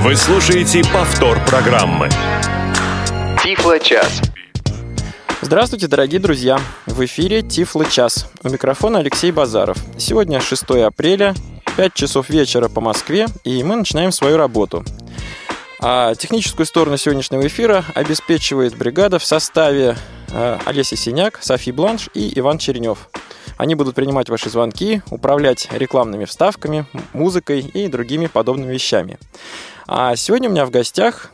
Вы слушаете повтор программы. Тифло-час. Здравствуйте, дорогие друзья! В эфире Тифло час. У микрофона Алексей Базаров. Сегодня 6 апреля, 5 часов вечера по Москве, и мы начинаем свою работу. А техническую сторону сегодняшнего эфира обеспечивает бригада в составе э, Олеся Синяк, Софи Бланш и Иван Черенев. Они будут принимать ваши звонки, управлять рекламными вставками, музыкой и другими подобными вещами. А сегодня у меня в гостях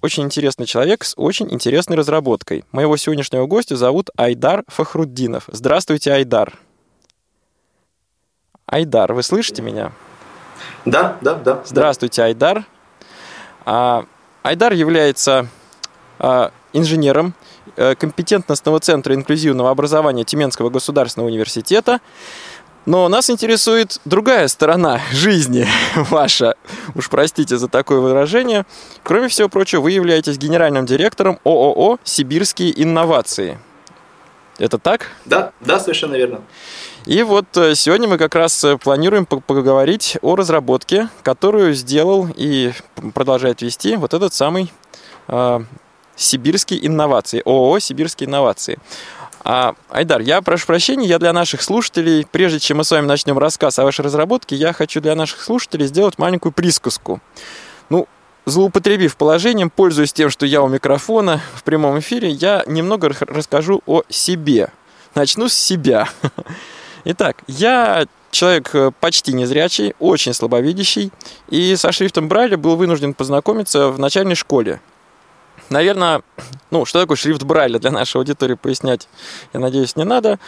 очень интересный человек с очень интересной разработкой. Моего сегодняшнего гостя зовут Айдар Фахруддинов. Здравствуйте, Айдар. Айдар, вы слышите меня? Да, да, да. Здравствуйте, Айдар. А, Айдар является а, инженером э, компетентностного центра инклюзивного образования Тюменского государственного университета. Но нас интересует другая сторона жизни ваша. Уж простите за такое выражение. Кроме всего прочего, вы являетесь генеральным директором ООО «Сибирские инновации». Это так? Да, да, совершенно верно. И вот э, сегодня мы как раз э, планируем поговорить о разработке, которую сделал и продолжает вести вот этот самый э, Сибирские инновации, ООО «Сибирские инновации». А, Айдар, я прошу прощения, я для наших слушателей, прежде чем мы с вами начнем рассказ о вашей разработке, я хочу для наших слушателей сделать маленькую присказку. Ну, злоупотребив положением, пользуясь тем, что я у микрофона в прямом эфире, я немного расскажу о себе. Начну с себя. Итак, я человек э, почти незрячий, очень слабовидящий, и со шрифтом Брайля был вынужден познакомиться в начальной школе. Наверное, ну, что такое шрифт Брайля для нашей аудитории пояснять, я надеюсь, не надо.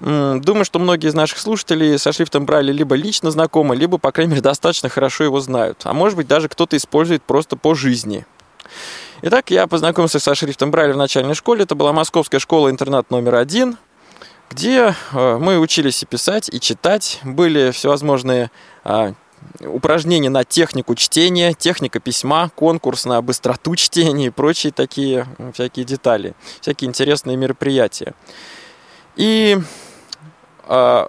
Думаю, что многие из наших слушателей со шрифтом Брайля либо лично знакомы, либо, по крайней мере, достаточно хорошо его знают. А может быть, даже кто-то использует просто по жизни. Итак, я познакомился со шрифтом Брайля в начальной школе. Это была московская школа-интернат номер один, где э, мы учились и писать, и читать. Были всевозможные а, упражнения на технику чтения, техника письма, конкурс на быстроту чтения и прочие такие всякие детали, всякие интересные мероприятия. И а,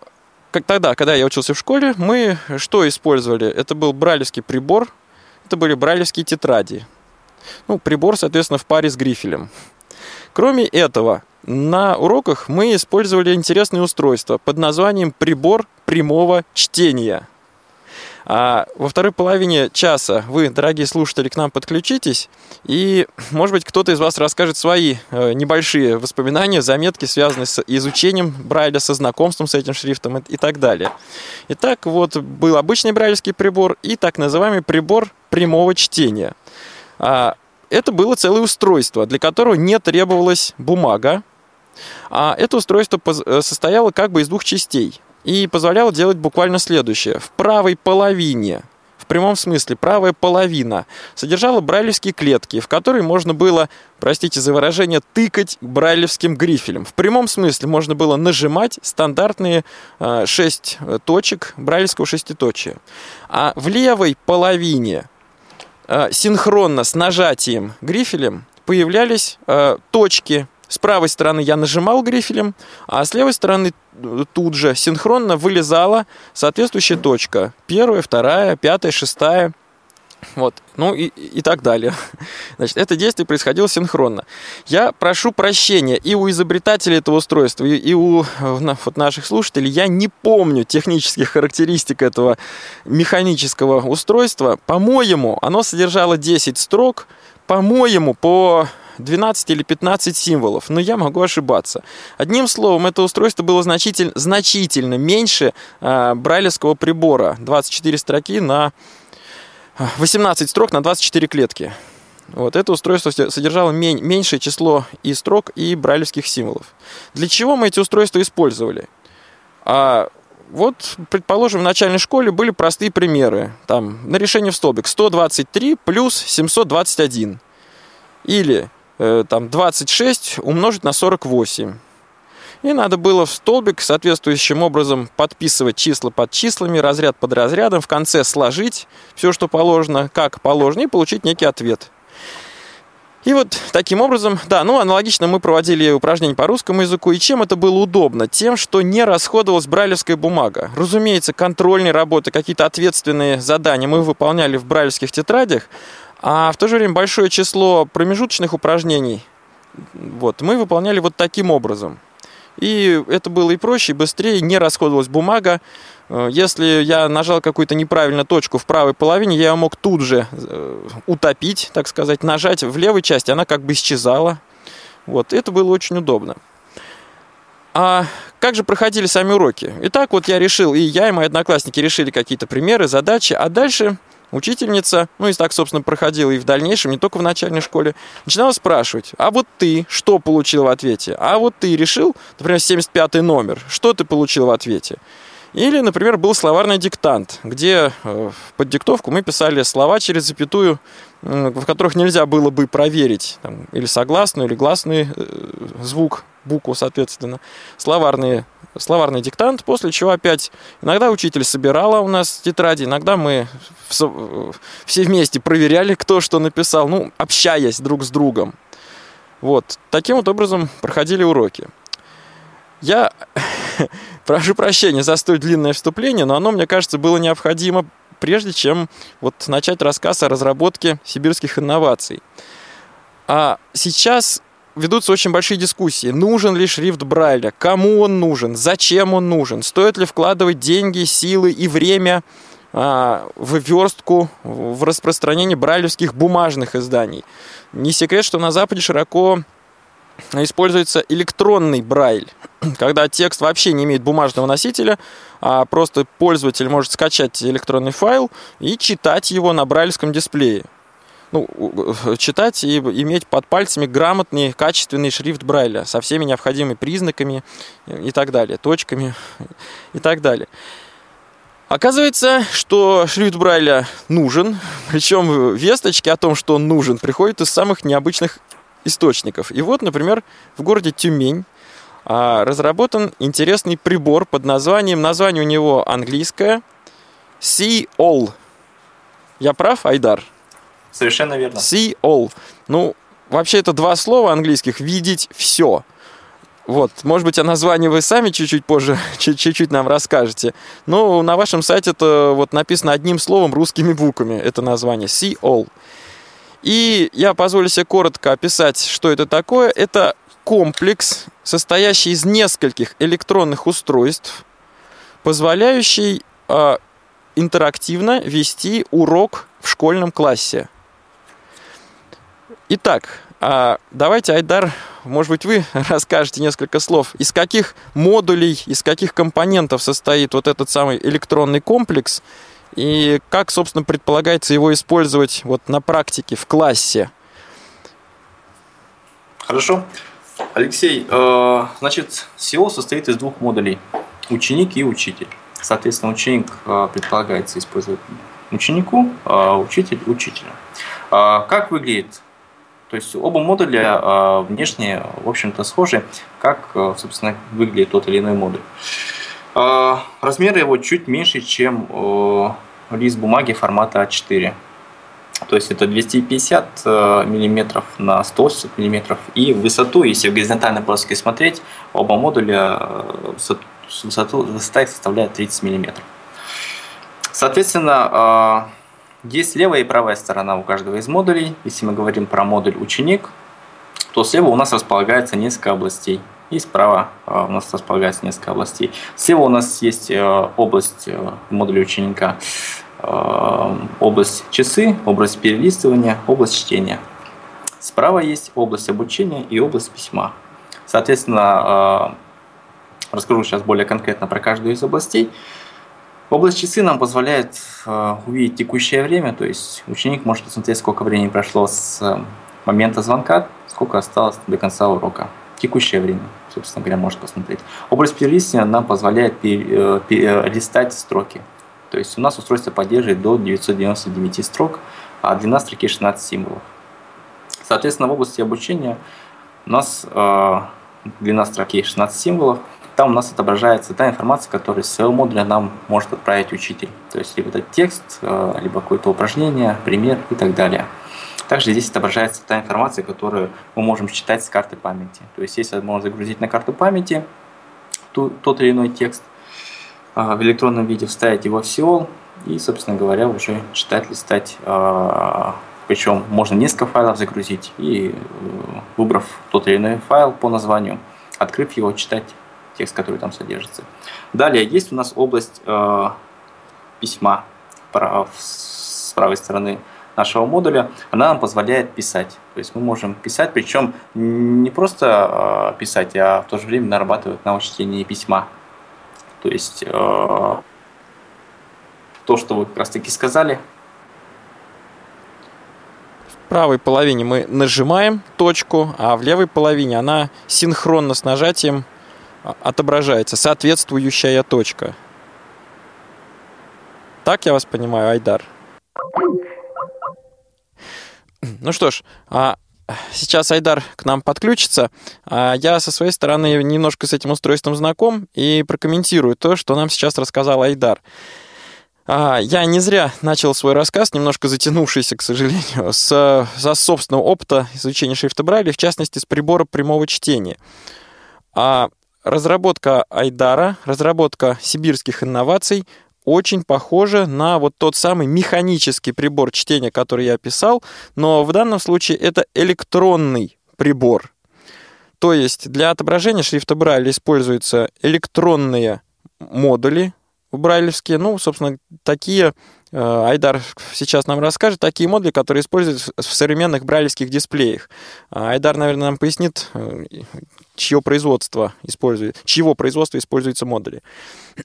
как тогда, когда я учился в школе, мы что использовали? Это был брайлевский прибор, это были брайлевские тетради. Ну, прибор, соответственно, в паре с грифелем. Кроме этого, на уроках мы использовали интересное устройство под названием прибор прямого чтения – а во второй половине часа вы, дорогие слушатели, к нам подключитесь, и, может быть, кто-то из вас расскажет свои э, небольшие воспоминания, заметки, связанные с изучением Брайля, со знакомством с этим шрифтом и так далее. Итак, вот был обычный брайлевский прибор и так называемый прибор прямого чтения. А, это было целое устройство, для которого не требовалась бумага, а это устройство э, состояло как бы из двух частей и позволял делать буквально следующее. В правой половине в прямом смысле правая половина содержала брайлевские клетки, в которые можно было, простите за выражение, тыкать брайлевским грифелем. В прямом смысле можно было нажимать стандартные э, 6 точек брайлевского шеститочия. А в левой половине э, синхронно с нажатием грифелем появлялись э, точки с правой стороны я нажимал грифелем, а с левой стороны э, тут же синхронно вылезала соответствующая точка. Первая, вторая, пятая, шестая. Вот, ну и, и так далее. Значит, это действие происходило синхронно. Я прошу прощения и у изобретателей этого устройства, и, и у вот, наших слушателей. Я не помню технических характеристик этого механического устройства. По-моему, оно содержало 10 строк. По-моему, по 12 или 15 символов, но я могу ошибаться. Одним словом, это устройство было значительно, значительно меньше э, брайлевского прибора. 24 строки на 18 строк на 24 клетки. Вот это устройство содержало мень, меньшее число и строк, и брайлевских символов. Для чего мы эти устройства использовали? А, вот, предположим, в начальной школе были простые примеры. Там, на решение в столбик 123 плюс 721. Или там 26 умножить на 48. И надо было в столбик соответствующим образом подписывать числа под числами, разряд под разрядом, в конце сложить все, что положено, как положено, и получить некий ответ. И вот таким образом, да, ну аналогично мы проводили упражнения по русскому языку. И чем это было удобно? Тем, что не расходовалась брайлевская бумага. Разумеется, контрольные работы, какие-то ответственные задания мы выполняли в брайлевских тетрадях, А в то же время большое число промежуточных упражнений вот, мы выполняли вот таким образом. И это было и проще, и быстрее, не расходовалась бумага. Э, если я нажал какую-то неправильную точку в правой половине, я мог тут же э, утопить, так сказать, нажать в левой части, она как бы исчезала. Вот, это было очень удобно. А как же проходили сами уроки? Итак, вот я решил, и я, и мои одноклассники решили какие-то примеры, задачи, а дальше учительница, ну и так, собственно, проходила и в дальнейшем, не только в начальной школе, начинала спрашивать, а вот ты что получил в ответе? А вот ты решил, например, 75 номер, что ты получил в ответе? Или, например, был словарный диктант, где э, под диктовку мы писали слова через запятую, в которых нельзя было бы проверить там, или согласную, или гласный э, звук, букву, соответственно. Словарные, словарный диктант, после чего опять иногда учитель собирала у нас тетради, иногда мы э, все вместе проверяли, кто что написал, ну, общаясь друг с другом. Вот, таким вот образом проходили уроки. Я прошу прощения за столь длинное вступление, но оно, мне кажется, было необходимо, прежде чем вот начать рассказ о разработке сибирских инноваций. А сейчас ведутся очень большие дискуссии. Нужен ли шрифт Брайля? Кому он нужен? Зачем он нужен? Стоит ли вкладывать деньги, силы и время а, в верстку, в распространение брайлевских бумажных изданий? Не секрет, что на Западе широко используется электронный брайль, когда текст вообще не имеет бумажного носителя, а просто пользователь может скачать электронный файл и читать его на брайлевском дисплее. Ну, читать и иметь под пальцами грамотный, качественный шрифт Брайля со всеми необходимыми признаками и так далее, точками и так далее. Оказывается, что шрифт Брайля нужен, причем весточки о том, что он нужен, приходят из самых необычных источников. И вот, например, в городе Тюмень а, разработан интересный прибор под названием, название у него английское, See All. Я прав, Айдар? Совершенно верно. See All. Ну, вообще это два слова английских, видеть все. Вот, может быть, о названии вы сами чуть-чуть позже, чуть-чуть нам расскажете. Но на вашем сайте это вот написано одним словом, русскими буквами, это название. See All. И я позволю себе коротко описать, что это такое. Это комплекс, состоящий из нескольких электронных устройств, позволяющий э, интерактивно вести урок в школьном классе. Итак, э, давайте, Айдар, может быть, вы расскажете несколько слов, из каких модулей, из каких компонентов состоит вот этот самый электронный комплекс – и как, собственно, предполагается его использовать вот на практике, в классе? Хорошо. Алексей, э, значит, SEO состоит из двух модулей. Ученик и учитель. Соответственно, ученик э, предполагается использовать ученику, а учитель – учителя. А как выглядит? То есть оба модуля э, внешне, в общем-то, схожи. Как, собственно, выглядит тот или иной модуль? Размеры его чуть меньше, чем лист бумаги формата А4. То есть это 250 э, миллиметров на 180 миллиметров. И высоту, если в горизонтальной плоскости смотреть, оба модуля э, высоту, высота составляет 30 миллиметров. Соответственно, э, есть левая и правая сторона у каждого из модулей. Если мы говорим про модуль ученик, то слева у нас располагается несколько областей. И справа у нас располагается несколько областей. Слева у нас есть область модуля ученика Э, область часы, область перелистывания, область чтения. Справа есть область обучения и область письма. Соответственно, э, расскажу сейчас более конкретно про каждую из областей. Область часы нам позволяет э, увидеть текущее время, то есть ученик может посмотреть, сколько времени прошло с момента звонка, сколько осталось до конца урока. Текущее время, собственно говоря, может посмотреть. Область перелистывания нам позволяет листать строки. То есть у нас устройство поддерживает до 999 строк, а длина строки 16 символов. Соответственно, в области обучения у нас э, длина строки 16 символов. Там у нас отображается та информация, которую с своего модуля нам может отправить учитель. То есть либо это текст, э, либо какое-то упражнение, пример и так далее. Также здесь отображается та информация, которую мы можем читать с карты памяти. То есть если можно загрузить на карту памяти тот или иной текст – а, в электронном виде, вставить его в SEOL и, собственно говоря, уже читать, листать а, Причем можно несколько файлов загрузить и, э, выбрав тот или иной файл по названию, открыв его, читать текст, который там содержится. Далее есть у нас область э, письма с правой стороны нашего модуля. Она нам позволяет писать. То есть мы можем писать, причем не просто э, писать, а в то же время нарабатывать навык чтения письма. То есть э, то, что вы как раз таки сказали, в правой половине мы нажимаем точку, а в левой половине она синхронно с нажатием отображается, соответствующая точка. Так я вас понимаю, Айдар? Ну что ж, а сейчас Айдар к нам подключится. А я со своей стороны немножко с этим устройством знаком и прокомментирую то, что нам сейчас рассказал Айдар. А, я не зря начал свой рассказ, немножко затянувшийся, к сожалению, с, со собственного опыта изучения шрифта Брайля, в частности, с прибора прямого чтения. А разработка Айдара, разработка сибирских инноваций очень похожа на вот тот самый механический прибор чтения, который я описал, но в данном случае это электронный прибор. То есть для отображения шрифта Брайля используются электронные модули, брайлевские. Ну, собственно, такие Айдар сейчас нам расскажет такие модули, которые используются в современных брайлевских дисплеях. А Айдар, наверное, нам пояснит, э, чье производство использует, чьего производства используются модули.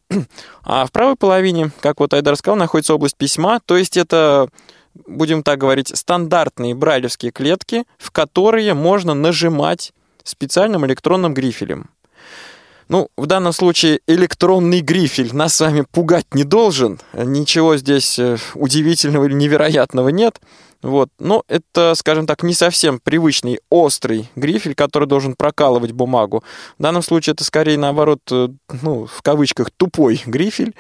А в правой половине, как вот Айдар сказал, находится область письма, то есть это будем так говорить, стандартные брайлевские клетки, в которые можно нажимать специальным электронным грифелем. Ну, в данном случае электронный грифель нас с вами пугать не должен. Ничего здесь э, удивительного или невероятного нет. Вот. Но это, скажем так, не совсем привычный острый грифель, который должен прокалывать бумагу. В данном случае это скорее, наоборот, э, ну, в кавычках, тупой грифель.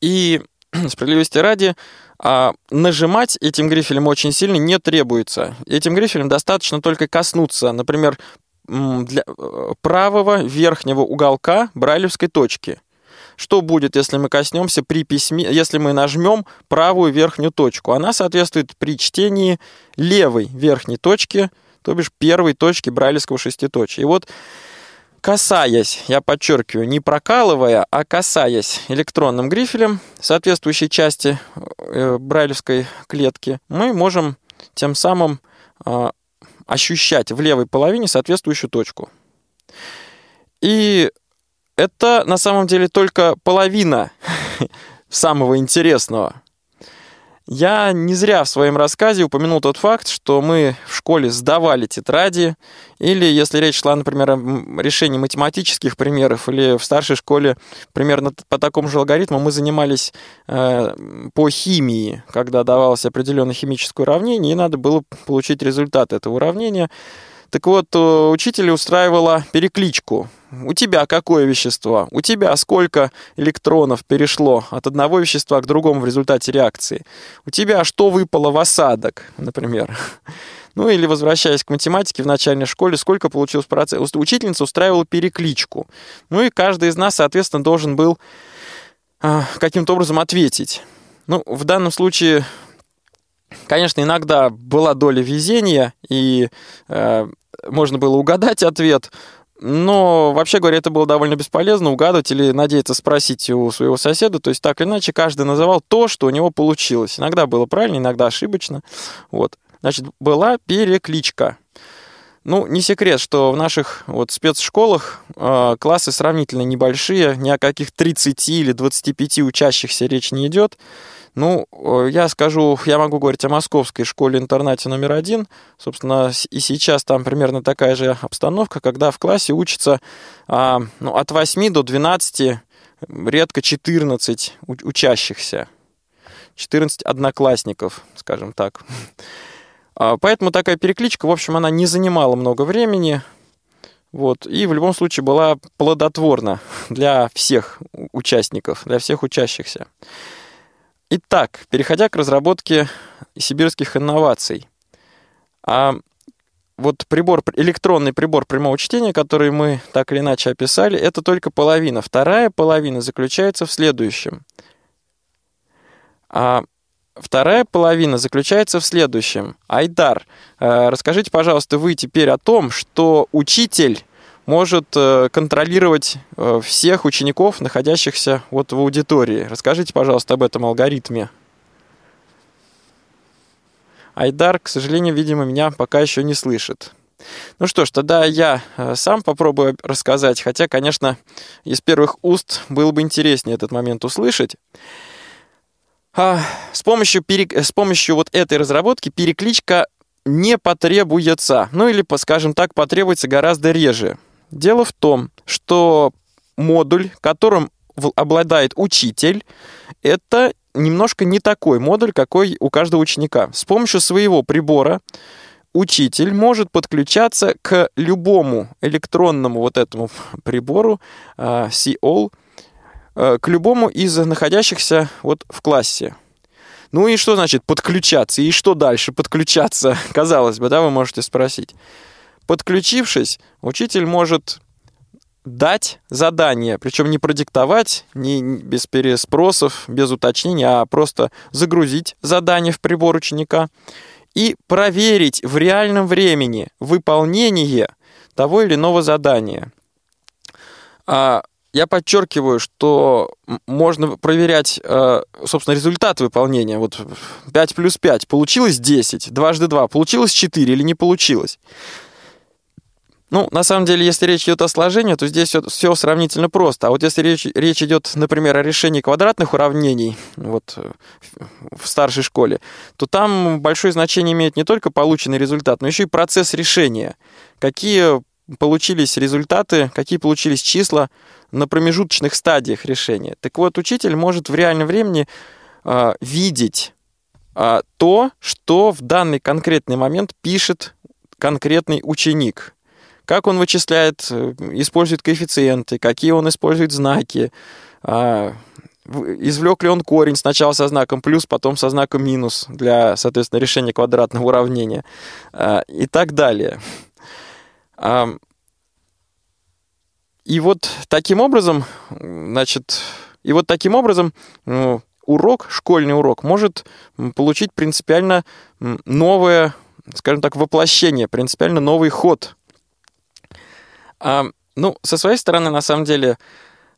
И справедливости ради, а нажимать этим грифелем очень сильно не требуется. Этим грифелем достаточно только коснуться, например, для э, правого верхнего уголка брайлевской точки. Что будет, если мы коснемся при письме, если мы нажмем правую верхнюю точку? Она соответствует при чтении левой верхней точки, то бишь первой точки брайлевского шеститочия. И вот касаясь, я подчеркиваю, не прокалывая, а касаясь электронным грифелем соответствующей части э, брайлевской клетки, мы можем тем самым а, ощущать в левой половине соответствующую точку. И это на самом деле только половина самого интересного. Я не зря в своем рассказе упомянул тот факт, что мы в школе сдавали тетради, или если речь шла, например, о решении математических примеров, или в старшей школе примерно по такому же алгоритму мы занимались э, по химии, когда давалось определенное химическое уравнение, и надо было получить результат этого уравнения. Так вот, э, учитель устраивала перекличку. У тебя какое вещество? У тебя сколько электронов перешло от одного вещества к другому в результате реакции? У тебя что выпало в осадок, например? Ну или возвращаясь к математике в начальной школе, сколько получилось процентов? Учительница устраивала перекличку. Ну и каждый из нас, соответственно, должен был э, каким-то образом ответить. Ну, в данном случае Конечно, иногда была доля везения, и э, можно было угадать ответ, но, вообще говоря, это было довольно бесполезно угадывать или надеяться спросить у своего соседа. То есть, так или иначе, каждый называл то, что у него получилось. Иногда было правильно, иногда ошибочно. Вот. Значит, была перекличка. Ну, не секрет, что в наших вот спецшколах э, классы сравнительно небольшие, ни о каких 30 или 25 учащихся речь не идет. Ну, э, я скажу, я могу говорить о московской школе-интернате номер один. Собственно, и сейчас там примерно такая же обстановка, когда в классе учатся а, ну, от 8 до 12, редко 14 учащихся. 14 одноклассников, скажем так. А, поэтому такая перекличка, в общем, она не занимала много времени. Вот, и в любом случае была плодотворна для всех участников, для всех учащихся. Итак, переходя к разработке сибирских инноваций. А вот прибор, электронный прибор прямого чтения, который мы так или иначе описали, это только половина. Вторая половина заключается в следующем. А вторая половина заключается в следующем. Айдар, э, расскажите, пожалуйста, вы теперь о том, что учитель может э, контролировать э, всех учеников, находящихся вот в аудитории. Расскажите, пожалуйста, об этом алгоритме. Айдар, к сожалению, видимо, меня пока еще не слышит. Ну что ж, тогда я э, сам попробую рассказать, хотя, конечно, из первых уст было бы интереснее этот момент услышать. А, с, помощью перек... с помощью вот этой разработки перекличка не потребуется, ну или, скажем так, потребуется гораздо реже. Дело в том, что модуль, которым обладает учитель, это немножко не такой модуль, какой у каждого ученика. С помощью своего прибора учитель может подключаться к любому электронному вот этому прибору uh, C-All, uh, к любому из находящихся вот в классе. Ну и что значит подключаться? И что дальше подключаться? Казалось бы, да, вы можете спросить. Подключившись, учитель может дать задание, причем не продиктовать, не без переспросов, без уточнений, а просто загрузить задание в прибор ученика и проверить в реальном времени выполнение того или иного задания. А я подчеркиваю, что можно проверять, э, собственно, результат выполнения. Вот 5 плюс 5 получилось 10, дважды 2 получилось 4 или не получилось. Ну, на самом деле, если речь идет о сложении, то здесь все, сравнительно просто. А вот если речь, речь идет, например, о решении квадратных уравнений вот, э, в старшей школе, то там большое значение имеет не только полученный результат, но еще и процесс решения. Какие получились результаты, какие получились числа на промежуточных стадиях решения. Так вот, учитель может в реальном времени э, видеть э, то, что в данный конкретный момент пишет конкретный ученик как он вычисляет, э, использует коэффициенты, какие он использует знаки, а, извлек ли он корень сначала со знаком плюс, потом со знаком минус для, соответственно, решения квадратного уравнения а, и так далее. И вот таким образом, значит, и вот таким образом ну, урок, школьный урок, может получить принципиально новое, скажем так, воплощение, принципиально новый ход а, ну, со своей стороны, на самом деле,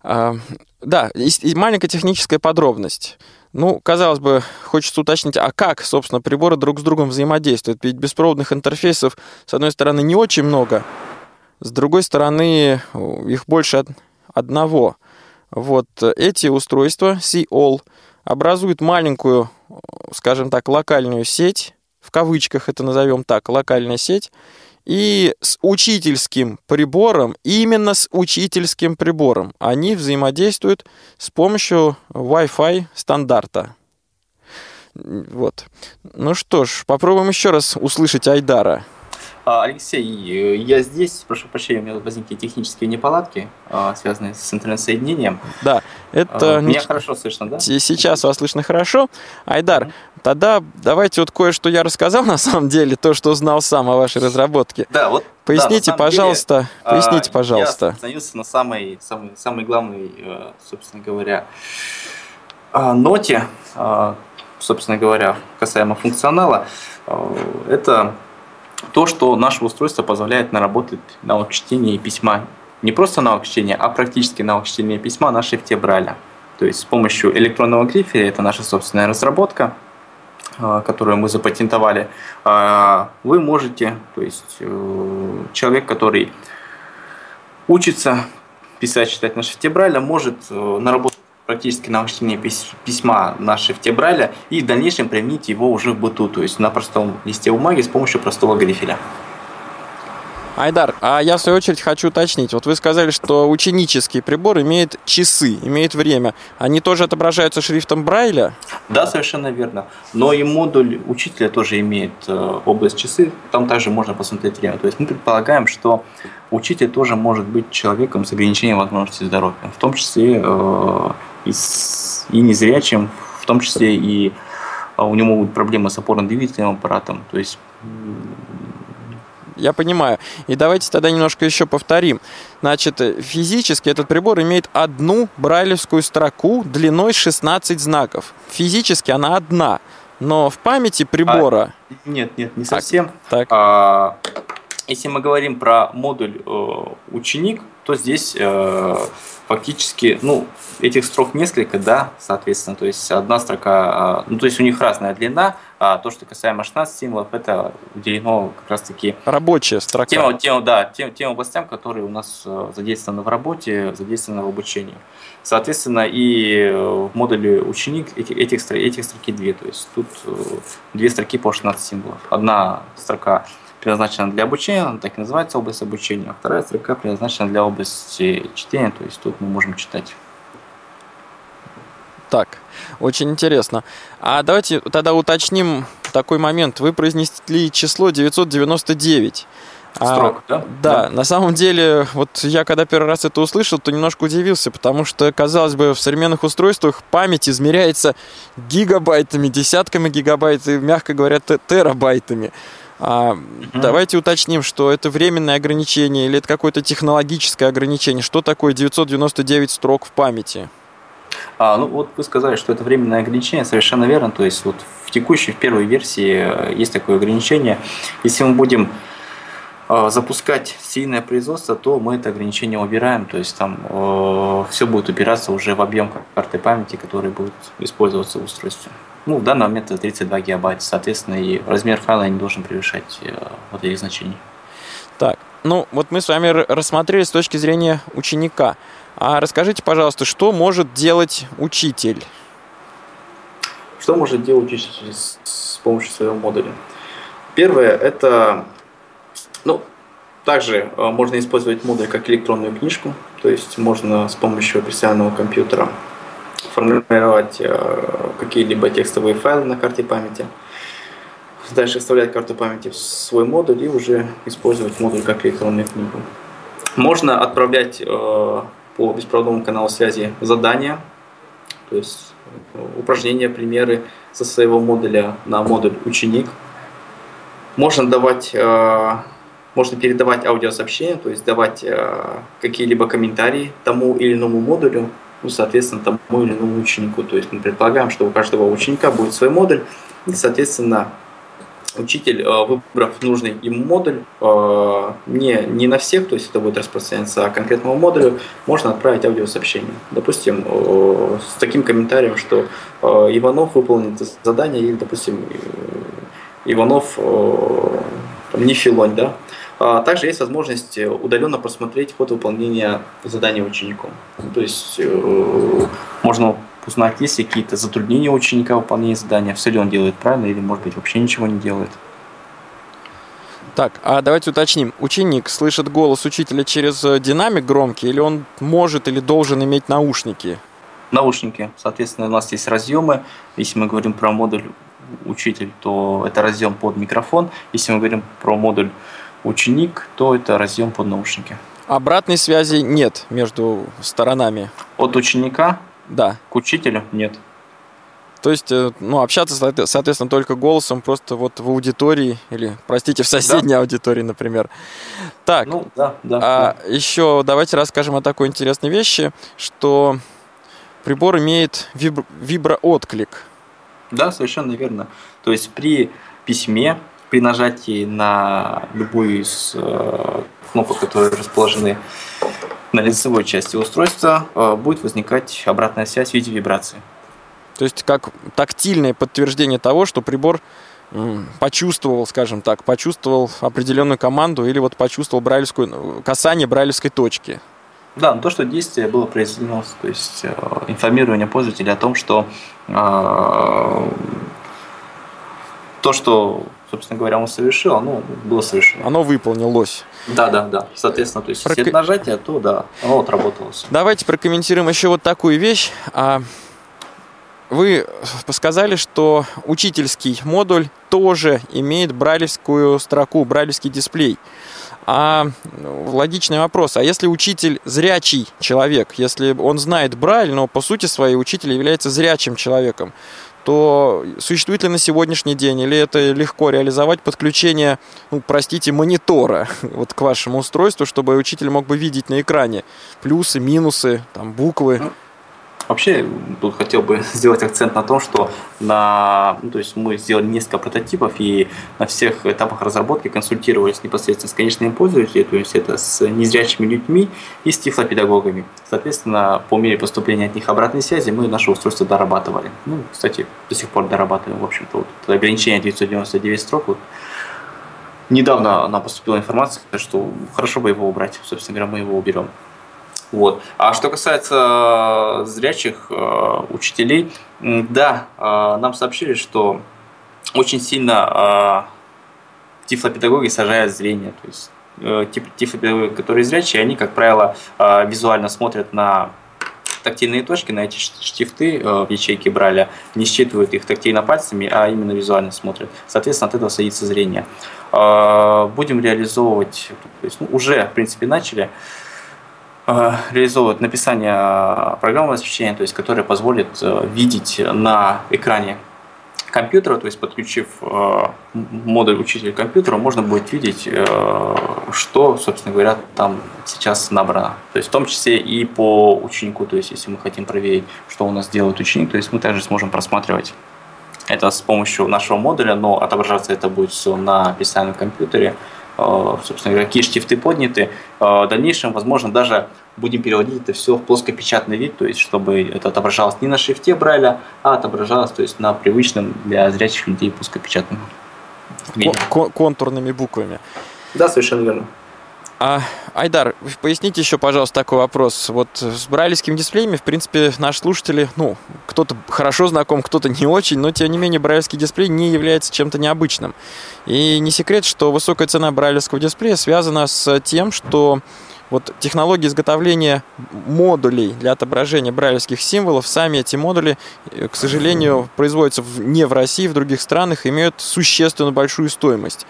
а, да, и, и маленькая техническая подробность. Ну, казалось бы, хочется уточнить, а как, собственно, приборы друг с другом взаимодействуют? Ведь беспроводных интерфейсов, с одной стороны, не очень много, с другой стороны, их больше одного. Вот эти устройства, C-All, образуют маленькую, скажем так, локальную сеть, в кавычках это назовем так, локальная сеть, и с учительским прибором, именно с учительским прибором, они взаимодействуют с помощью Wi-Fi стандарта. Вот. Ну что ж, попробуем еще раз услышать Айдара. А, Алексей, я здесь, прошу прощения, у меня возникли технические неполадки, а, связанные с интернет-соединением. Да, это... А, меня хорошо слышно, да? Сейчас вас слышно хорошо. Айдар, mm-hmm. тогда давайте вот кое-что я рассказал на самом деле, то, что знал сам о вашей разработке. Да, вот Поясните, да, пожалуйста, деле, поясните, пожалуйста. Я остановился на самой, самой, самой главной, э, собственно говоря, ноте, собственно говоря, касаемо функционала. Это то, что наше устройство позволяет наработать навык чтения и письма. Не просто навык чтения, а практически навык чтения и письма на шрифте Брайля. То есть с помощью электронного грифеля, это наша собственная разработка, а, которую мы запатентовали, а, вы можете, то есть э, человек, который учится писать, читать на шрифте Брайля, может э, наработать практически на чтение письма на шрифте Брайля и в дальнейшем применить его уже в быту, то есть на простом листе бумаги с помощью простого грифеля. Айдар, а я в свою очередь хочу уточнить. Вот вы сказали, что ученический прибор имеет часы, имеет время. Они тоже отображаются шрифтом Брайля? Да, совершенно верно. Но и модуль учителя тоже имеет э, область часы. Там также можно посмотреть время. То есть мы предполагаем, что учитель тоже может быть человеком с ограничением возможностей здоровья. В том числе э, и, с, и незрячим, в том числе и а, у него будут проблемы с опорно-двигательным аппаратом. То есть я понимаю. И давайте тогда немножко еще повторим. Значит, физически этот прибор имеет одну брайлевскую строку длиной 16 знаков. Физически она одна. но в памяти прибора... А, нет, нет, не совсем. Так. А, если мы говорим про модуль э, ученик, то здесь э, фактически, ну, этих строк несколько, да, соответственно, то есть одна строка, э, ну, то есть у них разная длина, а то, что касаемо 16 символов, это уделено как раз-таки... Рабочая строка. Тем, тем, да, тем, тем областям, которые у нас э, задействованы в работе, задействованы в обучении. Соответственно, и в модуле ученик этих, этих, этих строки две, то есть тут э, две строки по 16 символов. Одна строка предназначена для обучения, так и называется область обучения, а вторая строка предназначена для области чтения, то есть тут мы можем читать. Так, очень интересно. А давайте тогда уточним такой момент. Вы произнесли число 999. Строк, а, да? да? Да, на самом деле, вот я когда первый раз это услышал, то немножко удивился, потому что, казалось бы, в современных устройствах память измеряется гигабайтами, десятками гигабайт и, мягко говоря, терабайтами. А, угу. Давайте уточним, что это временное ограничение или это какое-то технологическое ограничение. Что такое 999 строк в памяти? А, ну вот вы сказали, что это временное ограничение, совершенно верно. То есть вот в текущей, в первой версии э, есть такое ограничение. Если мы будем э, запускать сильное производство, то мы это ограничение убираем. То есть там э, все будет упираться уже в объем карты памяти, который будет использоваться в устройстве. Ну, в данный момент это 32 гигабайта, соответственно, и размер файла не должен превышать э, вот этих значений. Так, ну вот мы с вами рассмотрели с точки зрения ученика. А расскажите, пожалуйста, что может делать учитель? Что может делать учитель с помощью своего модуля? Первое – это, ну, также э, можно использовать модуль как электронную книжку, то есть можно с помощью персонального компьютера формировать э, какие-либо текстовые файлы на карте памяти, дальше вставлять карту памяти в свой модуль и уже использовать модуль как электронную книгу. Можно отправлять э, по беспроводному каналу связи задания, то есть э, упражнения, примеры со своего модуля на модуль ученик. Можно давать можно передавать аудиосообщения, то есть давать какие-либо комментарии тому или иному модулю, ну, соответственно, тому или иному ученику. То есть мы предполагаем, что у каждого ученика будет свой модуль, и, соответственно, учитель, э, выбрав нужный ему модуль, э, не, не на всех, то есть это будет распространяться, а конкретному модулю, можно отправить аудиосообщение. Допустим, э, с таким комментарием, что Иванов выполнит задание, или, допустим, Иванов не филонь, да, также есть возможность удаленно просмотреть фото выполнения задания учеником. То есть э, можно узнать, есть ли какие-то затруднения ученика в выполнении задания, все ли он делает правильно или, может быть, вообще ничего не делает. Так, а давайте уточним. Ученик слышит голос учителя через э, динамик громкий, или он может или должен иметь наушники? Наушники. Соответственно, у нас есть разъемы. Если мы говорим про модуль учитель, то это разъем под микрофон. Если мы говорим про модуль ученик, то это разъем под наушники. Обратной связи нет между сторонами. От ученика? Да. К учителю? Нет. То есть, э, ну, общаться, соответственно, только голосом просто вот в аудитории или, простите, в соседней да. аудитории, например. Так, ну, да, да, а да. еще давайте расскажем о такой интересной вещи, что прибор имеет вибр... виброотклик. Да, совершенно верно. То есть при письме при нажатии на любую из э, кнопок, которые расположены на лицевой части устройства, э, будет возникать обратная связь в виде вибрации. То есть как тактильное подтверждение того, что прибор почувствовал, скажем так, почувствовал определенную команду или вот почувствовал брайлевскую, ну, касание брайлевской точки. Да, то, что действие было произведено, то есть э, информирование пользователя о том, что э, то, что собственно говоря, он совершил, оно было совершено. Оно выполнилось. Да, да, да. Соответственно, то есть Прок... если нажатие, то да, оно отработалось. Давайте прокомментируем еще вот такую вещь. А, вы сказали, что учительский модуль тоже имеет брайлевскую строку, брайлевский дисплей. А логичный вопрос, а если учитель зрячий человек, если он знает Брайль, но по сути своей учитель является зрячим человеком, то существует ли на сегодняшний день, или это легко реализовать подключение, ну, простите, монитора вот к вашему устройству, чтобы учитель мог бы видеть на экране плюсы, минусы, там, буквы? Вообще, тут хотел бы сделать акцент на том, что на, ну, то есть мы сделали несколько прототипов и на всех этапах разработки консультировались непосредственно с конечными пользователями, то есть это с незрячими людьми и с тифлопедагогами. Соответственно, по мере поступления от них обратной связи мы наше устройство дорабатывали. Ну, кстати, до сих пор дорабатываем, в общем-то, вот ограничение 999 строк, вот, недавно нам поступила информация, что хорошо бы его убрать, собственно говоря, мы его уберем. Вот. А что касается зрячих э, учителей, да, э, нам сообщили, что очень сильно э, тифлопедагоги сажают зрение. То есть э, тифлопедагоги, которые зрячие, они, как правило, э, визуально смотрят на тактильные точки, на эти штифты э, в ячейке Брайля, не считывают их тактильно пальцами, а именно визуально смотрят. Соответственно, от этого садится зрение. Э, будем реализовывать, то есть, ну, уже, в принципе, начали, Э, реализовывать написание программного обеспечения, то есть, которое позволит э, видеть на экране компьютера, то есть подключив э, модуль учителя компьютера, можно будет видеть, что, собственно говоря, там сейчас набрано. То есть в том числе и по ученику, то есть если мы хотим проверить, что у нас делает ученик, то есть мы также сможем просматривать это с помощью нашего модуля, но отображаться это будет все на специальном компьютере, Э, собственно говоря, какие штифты подняты. Э, в дальнейшем, возможно, даже будем переводить это все в плоскопечатный вид, то есть чтобы это отображалось не на шрифте Брайля, а отображалось то есть на привычном для зрячих людей плоскопечатном виде. Контурными буквами. Да, совершенно верно. А, Айдар, поясните еще, пожалуйста, такой вопрос. Вот с брайлевскими дисплеями, в принципе, наши слушатели, ну, кто-то хорошо знаком, кто-то не очень, но, тем не менее, брайлевский дисплей не является чем-то необычным. И не секрет, что высокая цена брайлевского дисплея связана с тем, что вот технология изготовления модулей для отображения брайлевских символов, сами эти модули, э, к сожалению, производятся не в России, в других странах, имеют существенно большую стоимость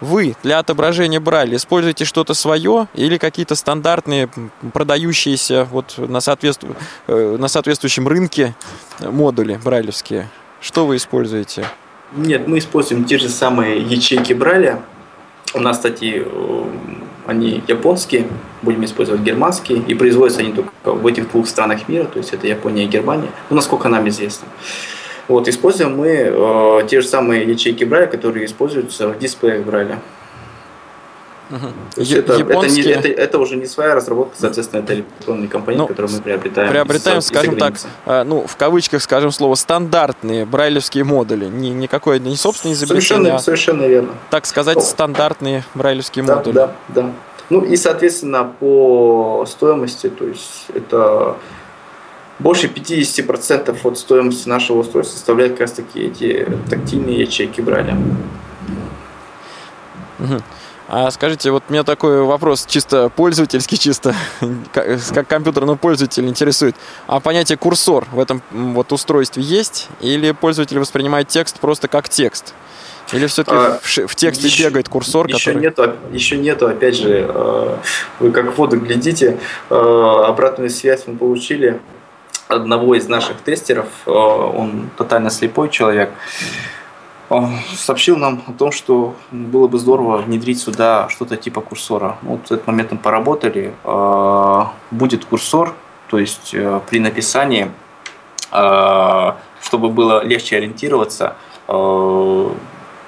вы для отображения Брайля используете что-то свое или какие-то стандартные, продающиеся вот на, соответству... Э, на соответствующем рынке модули брайлевские? Что вы используете? Нет, мы используем те же самые ячейки Брайля. У нас, кстати, э, они японские, будем использовать германские, и производятся они только в этих двух странах мира, то есть это Япония и Германия, ну, насколько нам известно. Вот, используем мы э, те же самые ячейки Брайля, которые используются в дисплеях Брайля. Угу. это, Японские... это, не, это, это уже не своя разработка, соответственно, это электронный компонент, ну, который мы приобретаем. Приобретаем, из, скажем из так, э, ну, в кавычках, скажем слово, стандартные брайлевские модули. Не, никакой, не собственный изобретение, совершенно, а, совершенно верно. так сказать, стандартные брайлевские да, модули. Да, да. Ну и, соответственно, по стоимости, то есть это больше 50% от стоимости нашего устройства составляют как раз таки эти тактильные ячейки Брайля. А скажите, вот у меня такой вопрос чисто пользовательский, чисто как компьютерный пользователь интересует. А понятие курсор в этом вот устройстве есть? Или пользователь воспринимает текст просто как текст? Или все-таки а, в, в тексте еще, бегает курсор, еще который... Нету, еще нету, опять же, э, вы как в воду глядите, э, обратную связь мы получили одного из наших тестеров, э, он тотально слепой человек, сообщил нам о том, что было бы здорово внедрить сюда что-то типа курсора. Вот в этот момент мы поработали. Э, будет курсор, то есть э, при написании, чтобы было легче ориентироваться,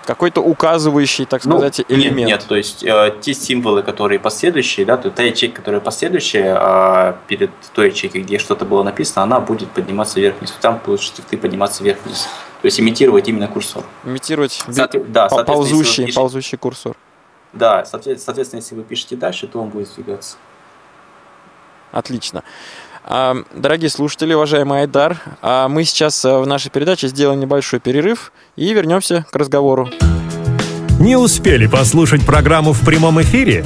какой-то указывающий, так ну, сказать, ну, элемент. Нет, нет, то есть э, те символы, которые последующие, да, то та ячейка, которая последующая, э, перед той ячейкой, где что-то было написано, она будет подниматься вверх-вниз. Там будут шрифты подниматься вверх-вниз. То есть имитировать именно курсор. Имитировать Соответ... да, ползущий, пишете... ползущий курсор. Да, соответственно, если вы пишете дальше, то он будет двигаться. Отлично. А, дорогие слушатели, уважаемый Айдар, а мы сейчас э, в нашей передаче сделаем небольшой перерыв и вернемся к разговору. Не успели послушать программу в прямом эфире?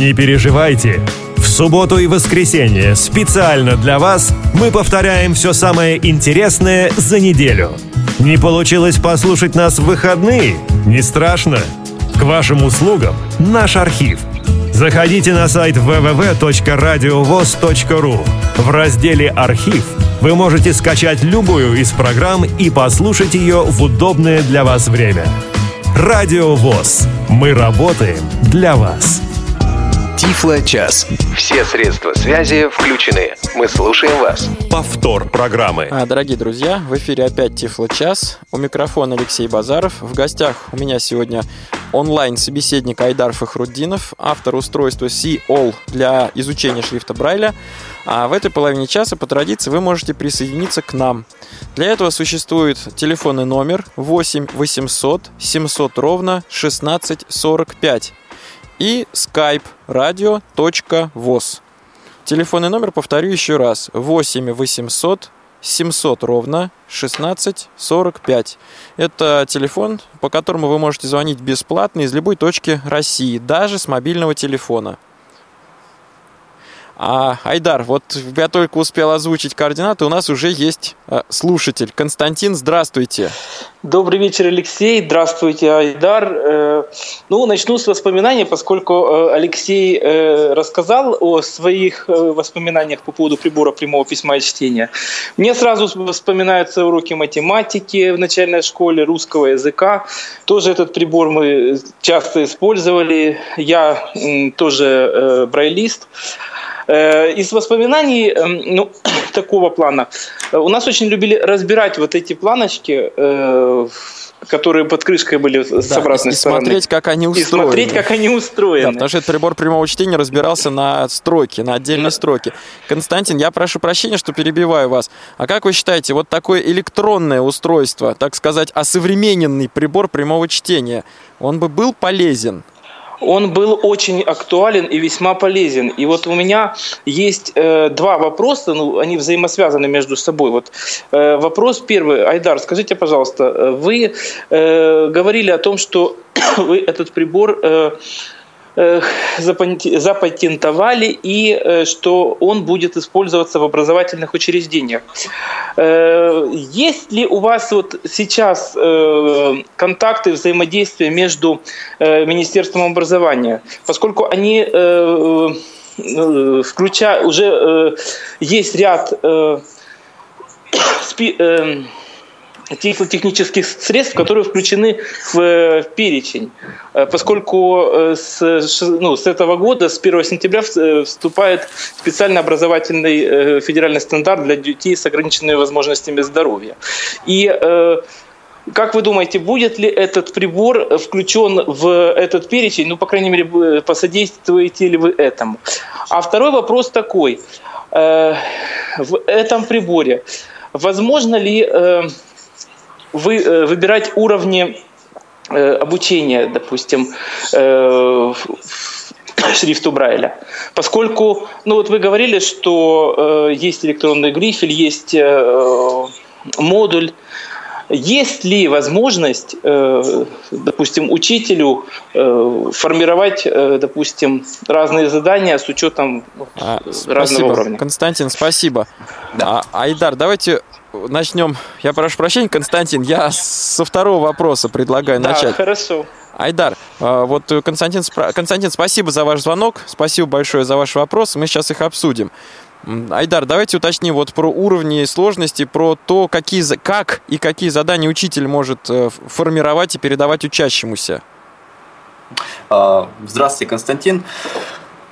Не переживайте. В субботу и воскресенье специально для вас мы повторяем все самое интересное за неделю. Не получилось послушать нас в выходные? Не страшно. К вашим услугам наш архив – Заходите на сайт www.radiovoz.ru. В разделе «Архив» вы можете скачать любую из программ и послушать ее в удобное для вас время. Радио ВОЗ. Мы работаем для вас. Тифло-час. Все средства связи включены. Мы слушаем вас. Повтор программы. А, Дорогие друзья, в эфире опять Тифло-час. У микрофона Алексей Базаров. В гостях у меня сегодня онлайн-собеседник Айдар Фахруддинов, автор устройства C-All для изучения шрифта Брайля. А в этой половине часа по традиции вы можете присоединиться к нам. Для этого существует телефонный номер 8 800 700 ровно 16 45 и skype radio.voz. Телефонный номер повторю еще раз. 8 800 700 ровно 16 45. Это телефон, по которому вы можете звонить бесплатно из любой точки России, даже с мобильного телефона. А, Айдар, вот я только успел озвучить координаты, у нас уже есть э, слушатель. Константин, здравствуйте. Добрый вечер, Алексей. Здравствуйте, Айдар. Э, ну, начну с воспоминаний, поскольку э, Алексей рассказал о своих воспоминаниях по поводу прибора прямого письма и чтения. Мне сразу вспоминаются уроки математики в начальной школе, русского языка. Тоже этот прибор мы часто использовали. Я тоже брайлист. Из воспоминаний ну, такого плана. У нас очень любили разбирать вот эти планочки, которые под крышкой были да, с обратной и стороны. смотреть, как они устроены. И смотреть, как они устроены. Да, потому что этот прибор прямого чтения разбирался на строке, на отдельной строке. Константин, я прошу прощения, что перебиваю вас. А как вы считаете, вот такое электронное устройство, так сказать, осовремененный прибор прямого чтения, он бы был полезен? Он был очень актуален и весьма полезен. И вот у меня есть э, два вопроса, ну, они взаимосвязаны между собой. Вот э, вопрос первый, Айдар, скажите, пожалуйста, э, вы э, говорили о том, что вы этот прибор э, запатентовали и э, что он будет использоваться в образовательных учреждениях. Э, есть ли у вас вот сейчас э, контакты, взаимодействия между Министерством образования, поскольку они включая уже есть ряд технических средств, которые включены в, в перечень, э, поскольку э, с, ну, с этого года, с 1 сентября э, вступает специально образовательный федеральный стандарт для детей с ограниченными возможностями здоровья. И как вы думаете, будет ли этот прибор включен в этот перечень? Ну, по крайней мере, посодействуете ли вы этому? А второй вопрос такой. В этом приборе возможно ли вы, э, выбирать уровни э, обучения, допустим, э, шрифту Брайля. Поскольку, ну вот вы говорили, что э, есть электронный грифель, есть э, модуль. Есть ли возможность, э, допустим, учителю э, формировать, э, допустим, разные задания с учетом а, разного спасибо. уровня? Константин, спасибо. Да. А, Айдар, давайте начнем. Я прошу прощения, Константин, я со второго вопроса предлагаю да, начать. хорошо. Айдар, а, вот Константин, Константин, спасибо за ваш звонок, спасибо большое за ваш вопрос, мы сейчас их обсудим. Айдар, давайте уточним вот про уровни сложности, про то, какие, как и какие задания учитель может э, формировать и передавать учащемуся. А, здравствуйте, Константин.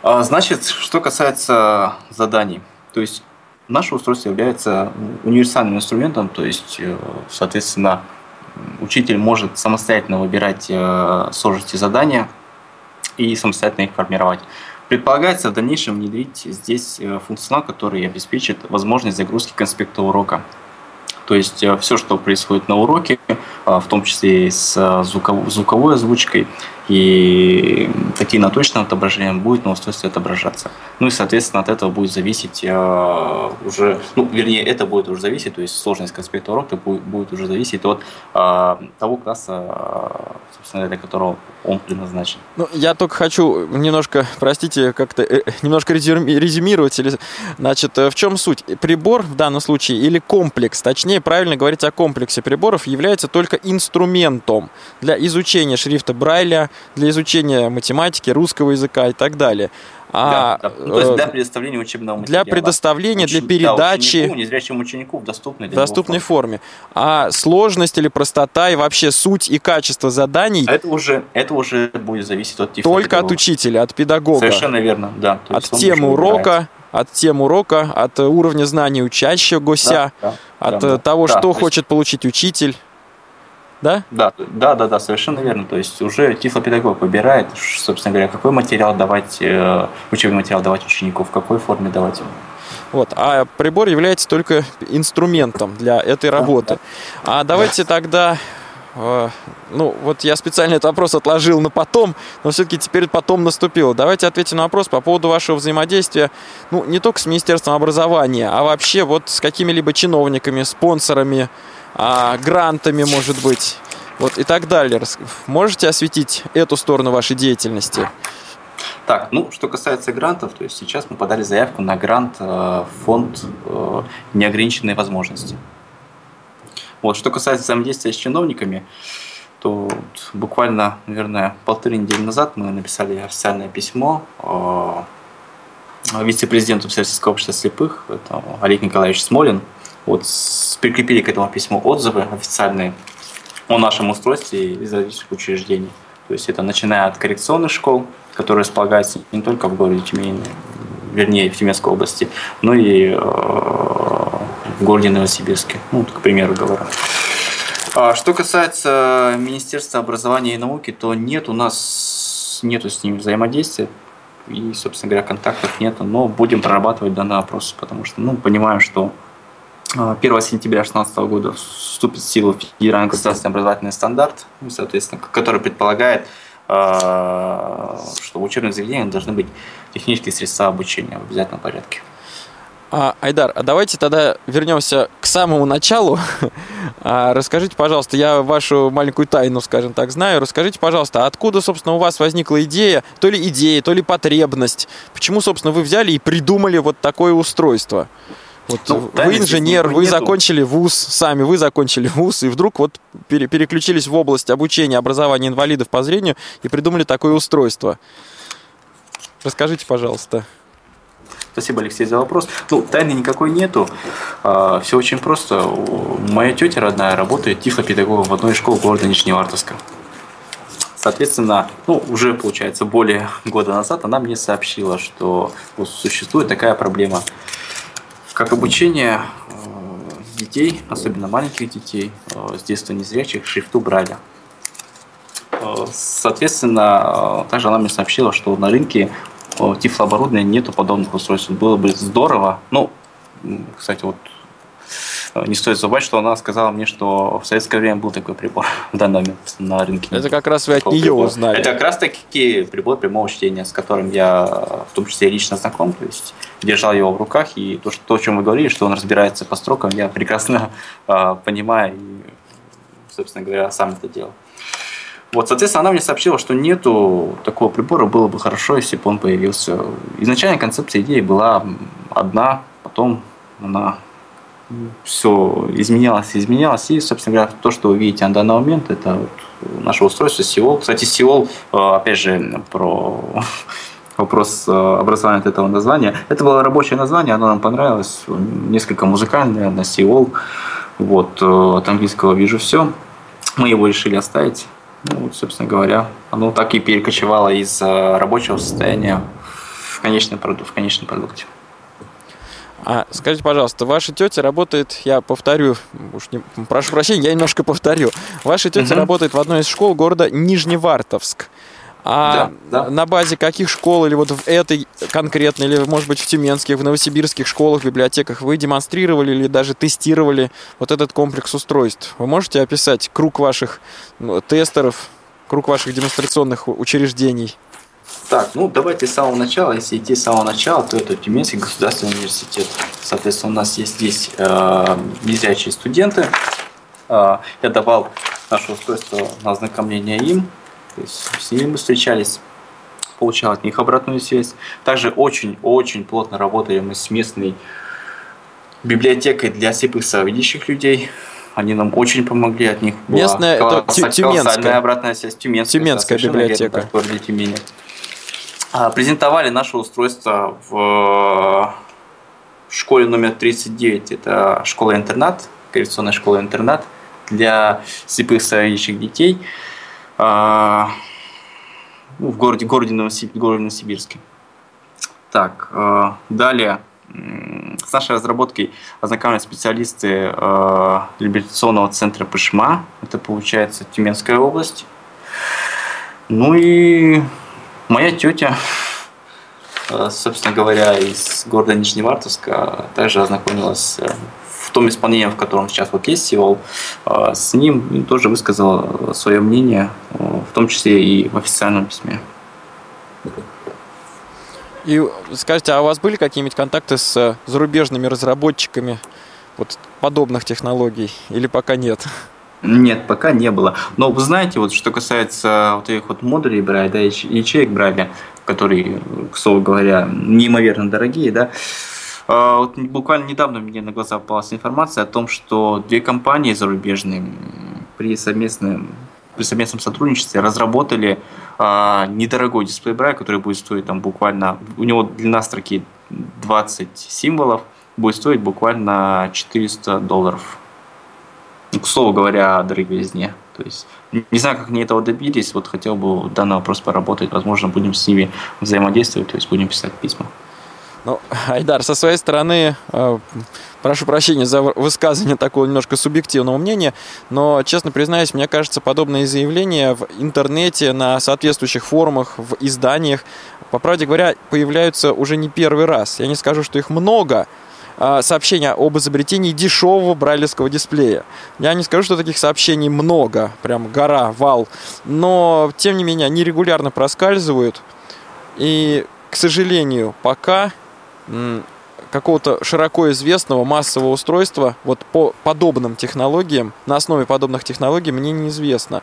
А, значит, что касается заданий, то есть Наше устройство является универсальным инструментом, то есть, э, соответственно, учитель может самостоятельно выбирать э, сложности задания и самостоятельно их формировать. Предполагается в дальнейшем внедрить здесь э, функционал, который обеспечит возможность загрузки конспекта урока. То есть все, что происходит на уроке, в том числе и с звуковой озвучкой, и такие наточные отображения будет на устройстве отображаться. Ну и, соответственно, от этого будет зависеть э, уже, ну, вернее, это будет уже зависеть, то есть сложность конспекта урока будет, будет уже зависеть от э, того класса, э, собственно, для которого он предназначен. Ну, я только хочу немножко, простите, как-то э, немножко резюмировать. Или, значит, э, в чем суть? Прибор в данном случае или комплекс, точнее, правильно говорить о комплексе приборов, является только инструментом для изучения шрифта Брайля, для изучения математики, русского языка и так далее. А, да, да. Ну, то есть э, для предоставления учебного материала. для предоставления, для Учени- передачи. Да, ученику, незрячему ученику в доступной для доступной форме. форме. А сложность или простота и вообще суть и качество заданий Это уже, это уже будет зависеть от только от учителя, от педагога. Совершенно верно, да. От есть темы выбирает. урока, от темы урока, от уровня знаний учащегося, Да, да, от да, э, того, да, что то есть- хочет получить учитель. Да? Да, да, да, да, совершенно верно. То есть уже тифлопедагог выбирает, собственно говоря, какой материал давать, э, учебный материал давать ученику, в какой форме давать его. Вот. А прибор является только инструментом для этой работы. А давайте тогда. э, Ну, вот я специально этот вопрос отложил на потом, но все-таки теперь потом наступило. Давайте ответим на вопрос по поводу вашего взаимодействия, ну, не только с Министерством образования, а вообще вот с какими-либо чиновниками, спонсорами, а, грантами, может быть, вот и так далее. Можете осветить эту сторону вашей деятельности? Так, ну, что касается грантов, то есть сейчас мы подали заявку на грант э, фонд э, неограниченные возможности. Вот, что касается взаимодействия с чиновниками, то буквально, наверное, полторы недели назад мы написали официальное письмо э, вице-президенту Всероссийского общества слепых, это Олег Николаевич Смолин. Вот прикрепили к этому письму отзывы официальные о нашем устройстве из различных учреждений. То есть это начиная от коррекционных школ, которые располагаются не только в городе Тюмень, вернее, в Тюменской области, но и э, в городе Новосибирске. Ну, вот, к примеру говорю. А что касается Министерства образования и науки, то нет у нас нету с ними взаимодействия и, собственно говоря, контактов нету, но будем прорабатывать данный вопрос, потому что, ну, понимаем, что 1 сентября 2016 года вступит в силу федеральный государственный образовательный стандарт, ну, соответственно, который предполагает, а, что в учебных заведениях должны быть технические средства обучения в обязательном порядке. А, Айдар, а давайте тогда вернемся к самому началу. А, Расскажите, пожалуйста, я вашу маленькую тайну, скажем так, знаю. Расскажите, пожалуйста, откуда, собственно, у вас возникла идея, то ли идея, то ли потребность? Почему, собственно, вы взяли и придумали вот такое устройство? Вот Ну, вы тайны здесь инженер, вы нету. закончили вуз, сами вы закончили вуз, и вдруг вот пере- переключились в область обучения, образования инвалидов по зрению и придумали такое устройство. Расскажите, пожалуйста. Спасибо, Алексей, за вопрос. Ну, тайны никакой нету. Все очень просто. Моя тетя родная работает тифлопедагогом в одной из школ города Нижневартовска. Соответственно, ну, уже, получается, более года назад она мне сообщила, что вот существует такая проблема, как обучение э, детей, особенно маленьких детей, э, с детства незрячих, шрифту Брайля. Э, Соответственно, также она мне сообщила, что на рынке тифлооборудования нету подобных устройств. Было бы здорово. Ну, кстати, вот не стоит забывать, что она сказала мне, что в советское время был такой прибор в данный момент на рынке. Это как раз вы от нее прибора. узнали. Это как раз таки прибор прямого чтения, с которым я в том числе лично знаком, то есть держал его в руках, и то, что, то, о чем вы говорили, что он разбирается по строкам, я прекрасно э, понимаю и, собственно говоря, сам это делал. Вот, соответственно, она мне сообщила, что нету такого прибора, было бы хорошо, если бы он появился. Изначально концепция идеи была одна, потом она все изменялось, изменялось. И, собственно говоря, то, что вы видите на данный момент, это вот наше устройство Сиол. Кстати, Сиол, э, опять же, про вопрос э, образования от этого названия. Это было рабочее название, оно нам понравилось. Несколько музыкальное на Сиол. Вот, э, от английского вижу все. Мы его решили оставить. Ну, вот, собственно говоря, оно так и перекочевало из рабочего состояния в конечный продукт, в конечном продукте. А скажите, пожалуйста, ваша тетя работает, я повторю, уж не, прошу прощения, я немножко повторю. Ваша тетя Мгм. работает в одной из школ города Нижневартовск. А Да, да. на базе каких школ, или вот в этой конкретно, или, может быть, в тюменских, в новосибирских школах, библиотеках вы демонстрировали или даже тестировали вот этот комплекс устройств? Вы можете описать круг ваших ну, тестеров, круг ваших демонстрационных учреждений? Так, ну давайте с самого начала. Если идти с самого начала, то это Тюменский государственный университет. Соответственно, у нас есть здесь э, незрячие студенты. Э, я давал наше устройство на ознакомление им. То есть с ними мы встречались, получал от них обратную связь. Также очень-очень плотно работали мы с местной библиотекой для слепых слабовидящих людей. Они нам очень помогли, от них была Местная, это Тюменская. колоссальная обратная связь. Тюменская, Тюменская верно, библиотека. да, в городе Тюмени. А, презентовали наше устройство в школе номер 39. Это школа-интернат, коррекционная школа-интернат для слепых слабовидящих детей а, ну, в городе, городе, Новосиб... городе Новосибирске. Так, а, далее с нашей разработкой ознакомились специалисты э, реабилитационного центра Пышма. Это получается Тюменская область. Ну и моя тетя, э, собственно говоря, из города Нижневартовска, также ознакомилась э, в том исполнении, в котором сейчас вот есть Сеул, э, с ним тоже высказала свое мнение, в том числе и в официальном письме. И скажите, а у вас были какие-нибудь контакты с зарубежными разработчиками вот подобных технологий или пока нет? Нет, пока не было. Но вы знаете, вот что касается вот этих вот модулей Брайля, да, ячеек Брайля, которые, к слову говоря, неимоверно дорогие, да, а, вот буквально недавно мне на глаза попалась информация о том, что две компании зарубежные при совместном, при совместном сотрудничестве разработали а, недорогой дисплей Брайля, который будет стоить там буквально, у него длина строки 20 символов, будет стоить буквально 400 долларов к слову говоря, о дороговизне. То есть не знаю, как они этого добились, вот хотел бы данный вопрос поработать, возможно, будем с ними взаимодействовать, то есть будем писать письма. Ну, Айдар, со своей стороны, э, прошу прощения за высказывание такого немножко субъективного мнения, но, честно признаюсь, мне кажется, подобные заявления в интернете, на соответствующих форумах, в изданиях, по правде говоря, появляются уже не первый раз. Я не скажу, что их много, сообщения об изобретении дешевого брайлевского дисплея. Я не скажу, что таких сообщений много, прям гора, вал, но, тем не менее, они регулярно проскальзывают. И, к сожалению, пока какого-то широко известного массового устройства вот по подобным технологиям, на основе подобных технологий мне неизвестно.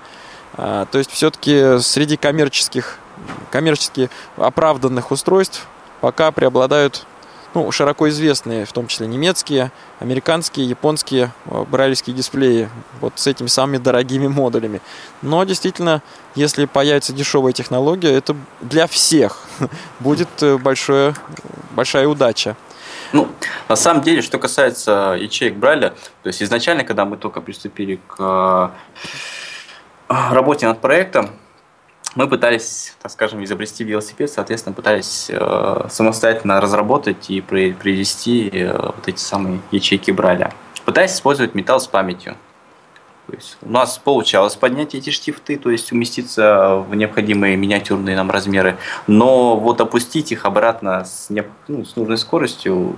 А, то есть все-таки среди коммерческих, коммерчески оправданных устройств пока преобладают ну, широко известные, в том числе немецкие, американские, японские э, брайлевские дисплеи вот с этими самыми дорогими модулями. Но действительно, если появится дешевая технология, это для всех будет э, большое, большая удача. Ну, на самом деле, что касается ячеек Брайля, то есть изначально, когда мы только приступили к э, работе над проектом, мы пытались, так скажем, изобрести велосипед, соответственно, пытались э, самостоятельно разработать и привести э, вот эти самые ячейки Брайля. Пытаясь использовать металл с памятью. То есть у нас получалось поднять эти штифты, то есть уместиться в необходимые миниатюрные нам размеры, но вот опустить их обратно с, не, ну, с нужной скоростью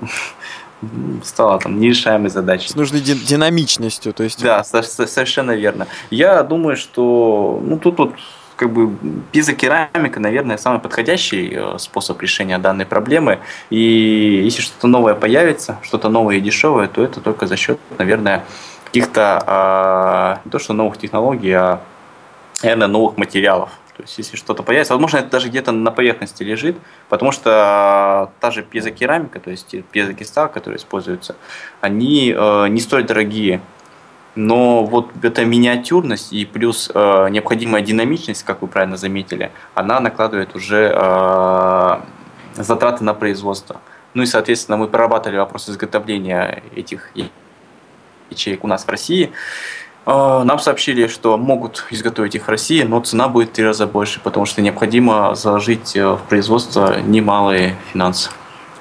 стала там нерешаемой задачей. С нужной динамичностью, то есть. Да, совершенно верно. Я думаю, что ну тут вот как бы пизокерамика, наверное, самый подходящий э, способ решения данной проблемы. И если что-то новое появится, что-то новое и дешевое, то это только за счет, наверное, каких-то а, не то что новых технологий, а, наверное, новых материалов. То есть, если что-то появится, возможно, это даже где-то на поверхности лежит, потому что та же пьезокерамика, то есть пьезокристалл, который используется, они э, не столь дорогие но вот эта миниатюрность и плюс э, необходимая динамичность, как вы правильно заметили, она накладывает уже э, затраты на производство. Ну и, соответственно, мы прорабатывали вопрос изготовления этих ячеек у нас в России. Э, нам сообщили, что могут изготовить их в России, но цена будет в три раза больше, потому что необходимо заложить э, в производство немалые финансы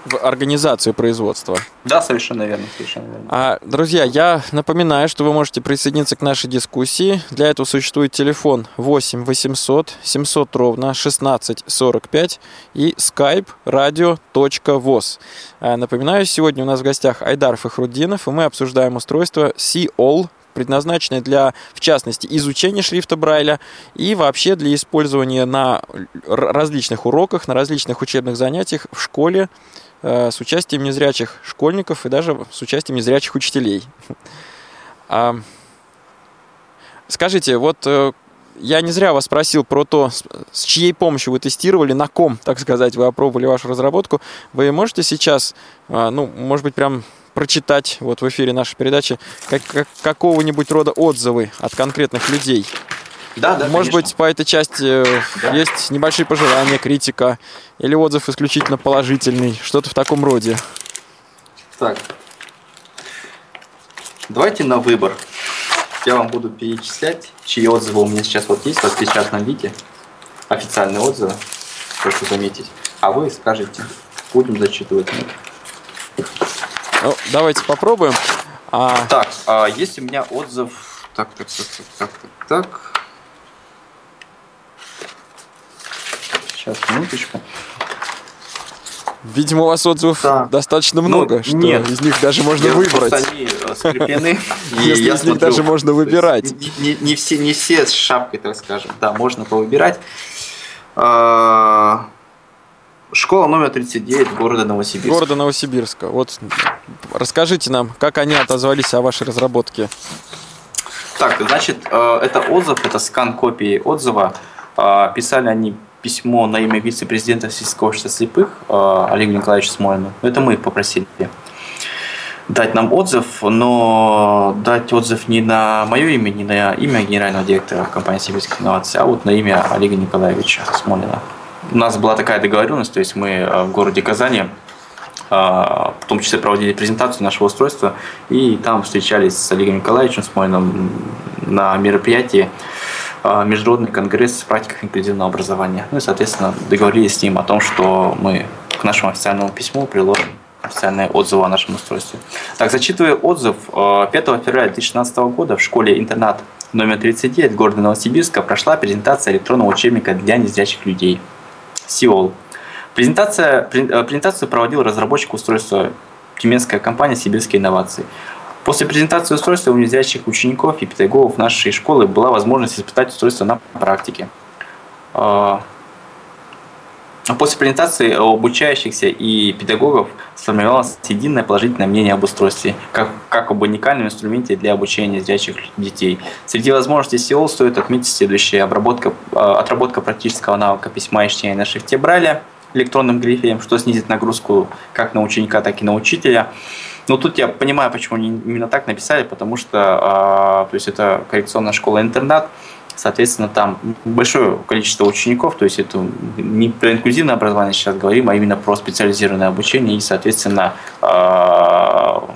в организацию производства. Да, совершенно верно, совершенно верно. А, друзья, я напоминаю, что вы можете присоединиться к нашей дискуссии. Для этого существует телефон 8 800 700 ровно 16 45 и skype radio.voz. А, напоминаю, сегодня у нас в гостях Айдар Фахруддинов, и мы обсуждаем устройство C-All предназначенные для, в частности, изучения шрифта Брайля и вообще для использования на различных уроках, на различных учебных занятиях в школе с участием незрячих школьников и даже с участием незрячих учителей. А, скажите, вот э, я не зря вас спросил про то, с чьей помощью вы тестировали, на ком, так сказать, вы опробовали вашу разработку. Вы можете сейчас, а, ну, может быть, прям прочитать вот в эфире нашей передачи как, как, какого-нибудь рода отзывы от конкретных людей? Да, да, Может конечно. быть, по этой части э, Да. есть небольшие пожелания, критика или отзыв исключительно положительный, что-то в таком роде. Так. Давайте на выбор. Я вам буду перечислять, чьи отзывы у меня сейчас вот есть в распечатанном виде. Официальные отзывы. Прошу заметить. А вы скажете. Будем зачитывать. Ну, давайте попробуем. А, Так, а есть у меня отзыв. Так, так, так, так, так, так, так. Сейчас, минуточку. видимо, у вас отзывов Да. достаточно Ну, много, что нет. из них даже можно Я выбрать. они э, скреплены. и я из них даже можно выбирать. Не, не- все, не все с шапкой, так скажем. Да, можно повыбирать. А, Школа номер 39 города Новосибирск. Города Новосибирска. Вот расскажите нам, как они отозвались о вашей разработке. Так, значит, э, это отзыв, это скан копии отзыва. Э, Писали они письмо на имя вице-президента сельского общества слепых э, Олегу Николаевичу Смолину. Это мы попросили дать нам отзыв, но дать отзыв не на мое имя, не на имя генерального директора компании «Сибирских инноваций», а вот на имя Олега Николаевича Смолина. У нас была такая договоренность, то есть мы э, в городе Казани а, в том числе проводили презентацию нашего устройства, и там встречались с Олегом Николаевичем Смольным на мероприятии Международный конгресс практиков инклюзивного образования. Ну и, соответственно, договорились с ним о том, что мы к нашему официальному письму приложим официальные отзывы о нашем устройстве. Так, зачитывая отзыв, э, 5 февраля 2016 года в школе-интернат номер 39 города Новосибирска прошла презентация электронного учебника для незрячих людей. Сеул. Презентация, през- презентацию проводил разработчик устройства тюменская компания «Сибирские инновации». После презентации устройства у незрячих учеников и педагогов нашей школы была возможность испытать устройство на практике. А, После презентации обучающихся и педагогов сформировалось единое положительное мнение об устройстве, как, как об уникальном инструменте для обучения незрячих детей. Среди возможностей SEO стоит отметить следующее. Обработка, э, отработка практического навыка письма и чтения на шрифте Брайля электронным грифелем, что снизит нагрузку как на ученика, так и на учителя. Но тут я понимаю, почему они именно так написали, потому что а, то есть это коррекционная школа-интернат, соответственно, там большое количество учеников, то есть это не про инклюзивное образование сейчас говорим, а именно про специализированное обучение, и, соответственно, а,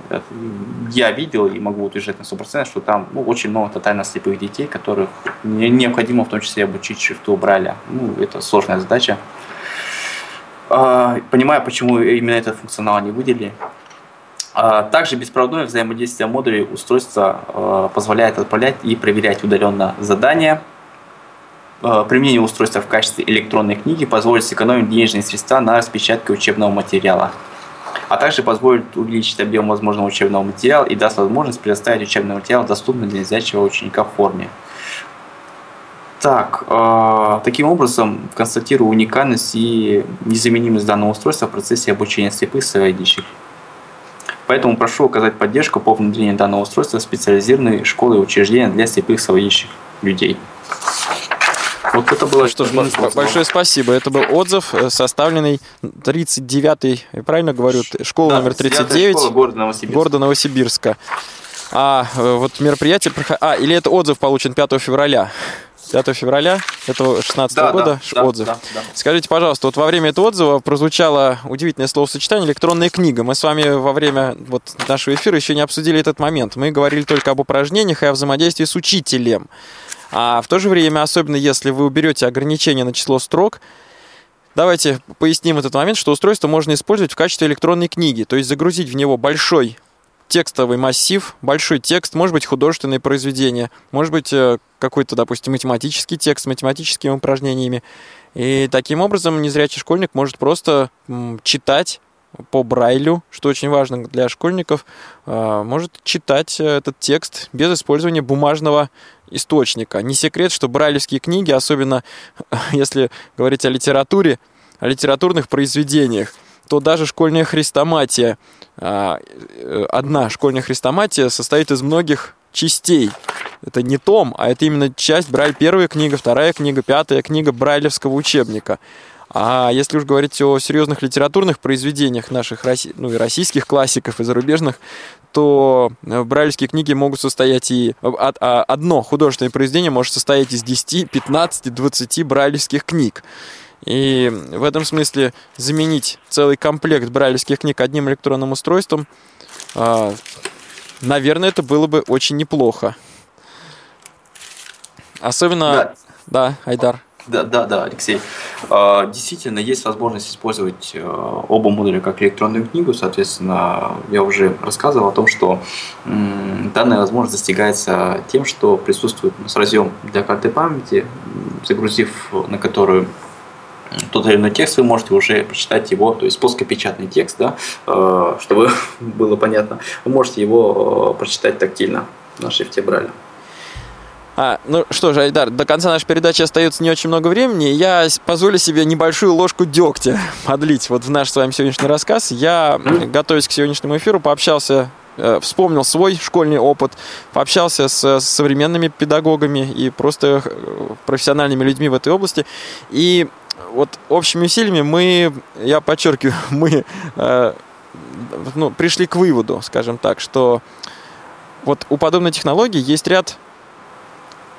я видел и могу утверждать на 100%, что там ну, очень много тотально слепых детей, которых не- необходимо в том числе обучить шрифту Брайля. Ну, это сложная задача. А, Понимаю, почему именно этот функционал они выделили. А, Также беспроводное взаимодействие модулей устройства э, позволяет отправлять и проверять удаленно задания. Э, Применение устройства в качестве электронной книги позволит сэкономить денежные средства на распечатке учебного материала, а также позволит увеличить объем возможного учебного материала и даст возможность предоставить учебный материал доступный для незрячего ученика в форме. Так, э, таким образом констатирую уникальность и незаменимость данного устройства в процессе обучения слепых слабовидящих. Поэтому прошу оказать поддержку по внедрению данного устройства в специализированные школы и учреждения для слепых слабовидящих людей. Вот это было Что ж, большое спасибо. Это был отзыв, э, составленный 39-й, я правильно говорю, школа Да, номер девятая 39 школа города Новосибирска. города Новосибирска. А э, вот мероприятие... А, или это отзыв получен 5 февраля? 5 февраля этого 16 Да, года да, ш- да, отзыв. да, да. Скажите, пожалуйста, вот во время этого отзыва прозвучало удивительное словосочетание «электронная книга». Мы с вами во время вот нашего эфира еще не обсудили этот момент. Мы говорили только об упражнениях и о взаимодействии с учителем. А в то же время, особенно если вы уберете ограничение на число строк, давайте поясним этот момент, что устройство можно использовать в качестве электронной книги, то есть загрузить в него большой текстовый массив, большой текст, может быть, художественное произведение, может быть, э, какой-то, допустим, математический текст с математическими упражнениями. И таким образом незрячий школьник может просто читать по Брайлю, что очень важно для школьников, э, может читать э, этот текст без использования бумажного источника. Не секрет, что брайлевские книги, особенно если говорить о литературе, о литературных произведениях, то даже школьная хрестоматия, одна школьная хрестоматия состоит из многих частей. Это не том, а это именно часть Брайль первая книга, вторая книга, пятая книга Брайлевского учебника. А если уж говорить о серьезных литературных произведениях наших ну, и российских классиков, и зарубежных, то э, брайлевские книги могут состоять и... А, одно художественное произведение может состоять из 10, 15, 20 брайлевских книг. И в этом смысле заменить целый комплект брайлевских книг одним электронным устройством, а, наверное, это было бы очень неплохо. Особенно... Да, да Айдар. Да, да, да, Алексей. А, действительно, есть возможность использовать э, оба модуля как электронную книгу. Соответственно, я уже рассказывал о том, что данная возможность достигается тем, что присутствует у нас разъем для карты памяти, загрузив на которую тот или иной текст, вы можете уже прочитать его, то есть плоскопечатный текст, да, э, чтобы было понятно, вы можете его э, прочитать тактильно на шрифте Брайля. А, ну что же, Айдар, до конца нашей передачи остается не очень много времени. Я позволю себе небольшую ложку дегтя подлить вот в наш с вами сегодняшний рассказ. Я, готовясь к сегодняшнему эфиру, пообщался э, вспомнил свой школьный опыт, пообщался с современными педагогами и просто профессиональными людьми в этой области. И вот общими усилиями мы, я подчеркиваю, мы э, ну, пришли к выводу, скажем так, что вот у подобной технологии есть ряд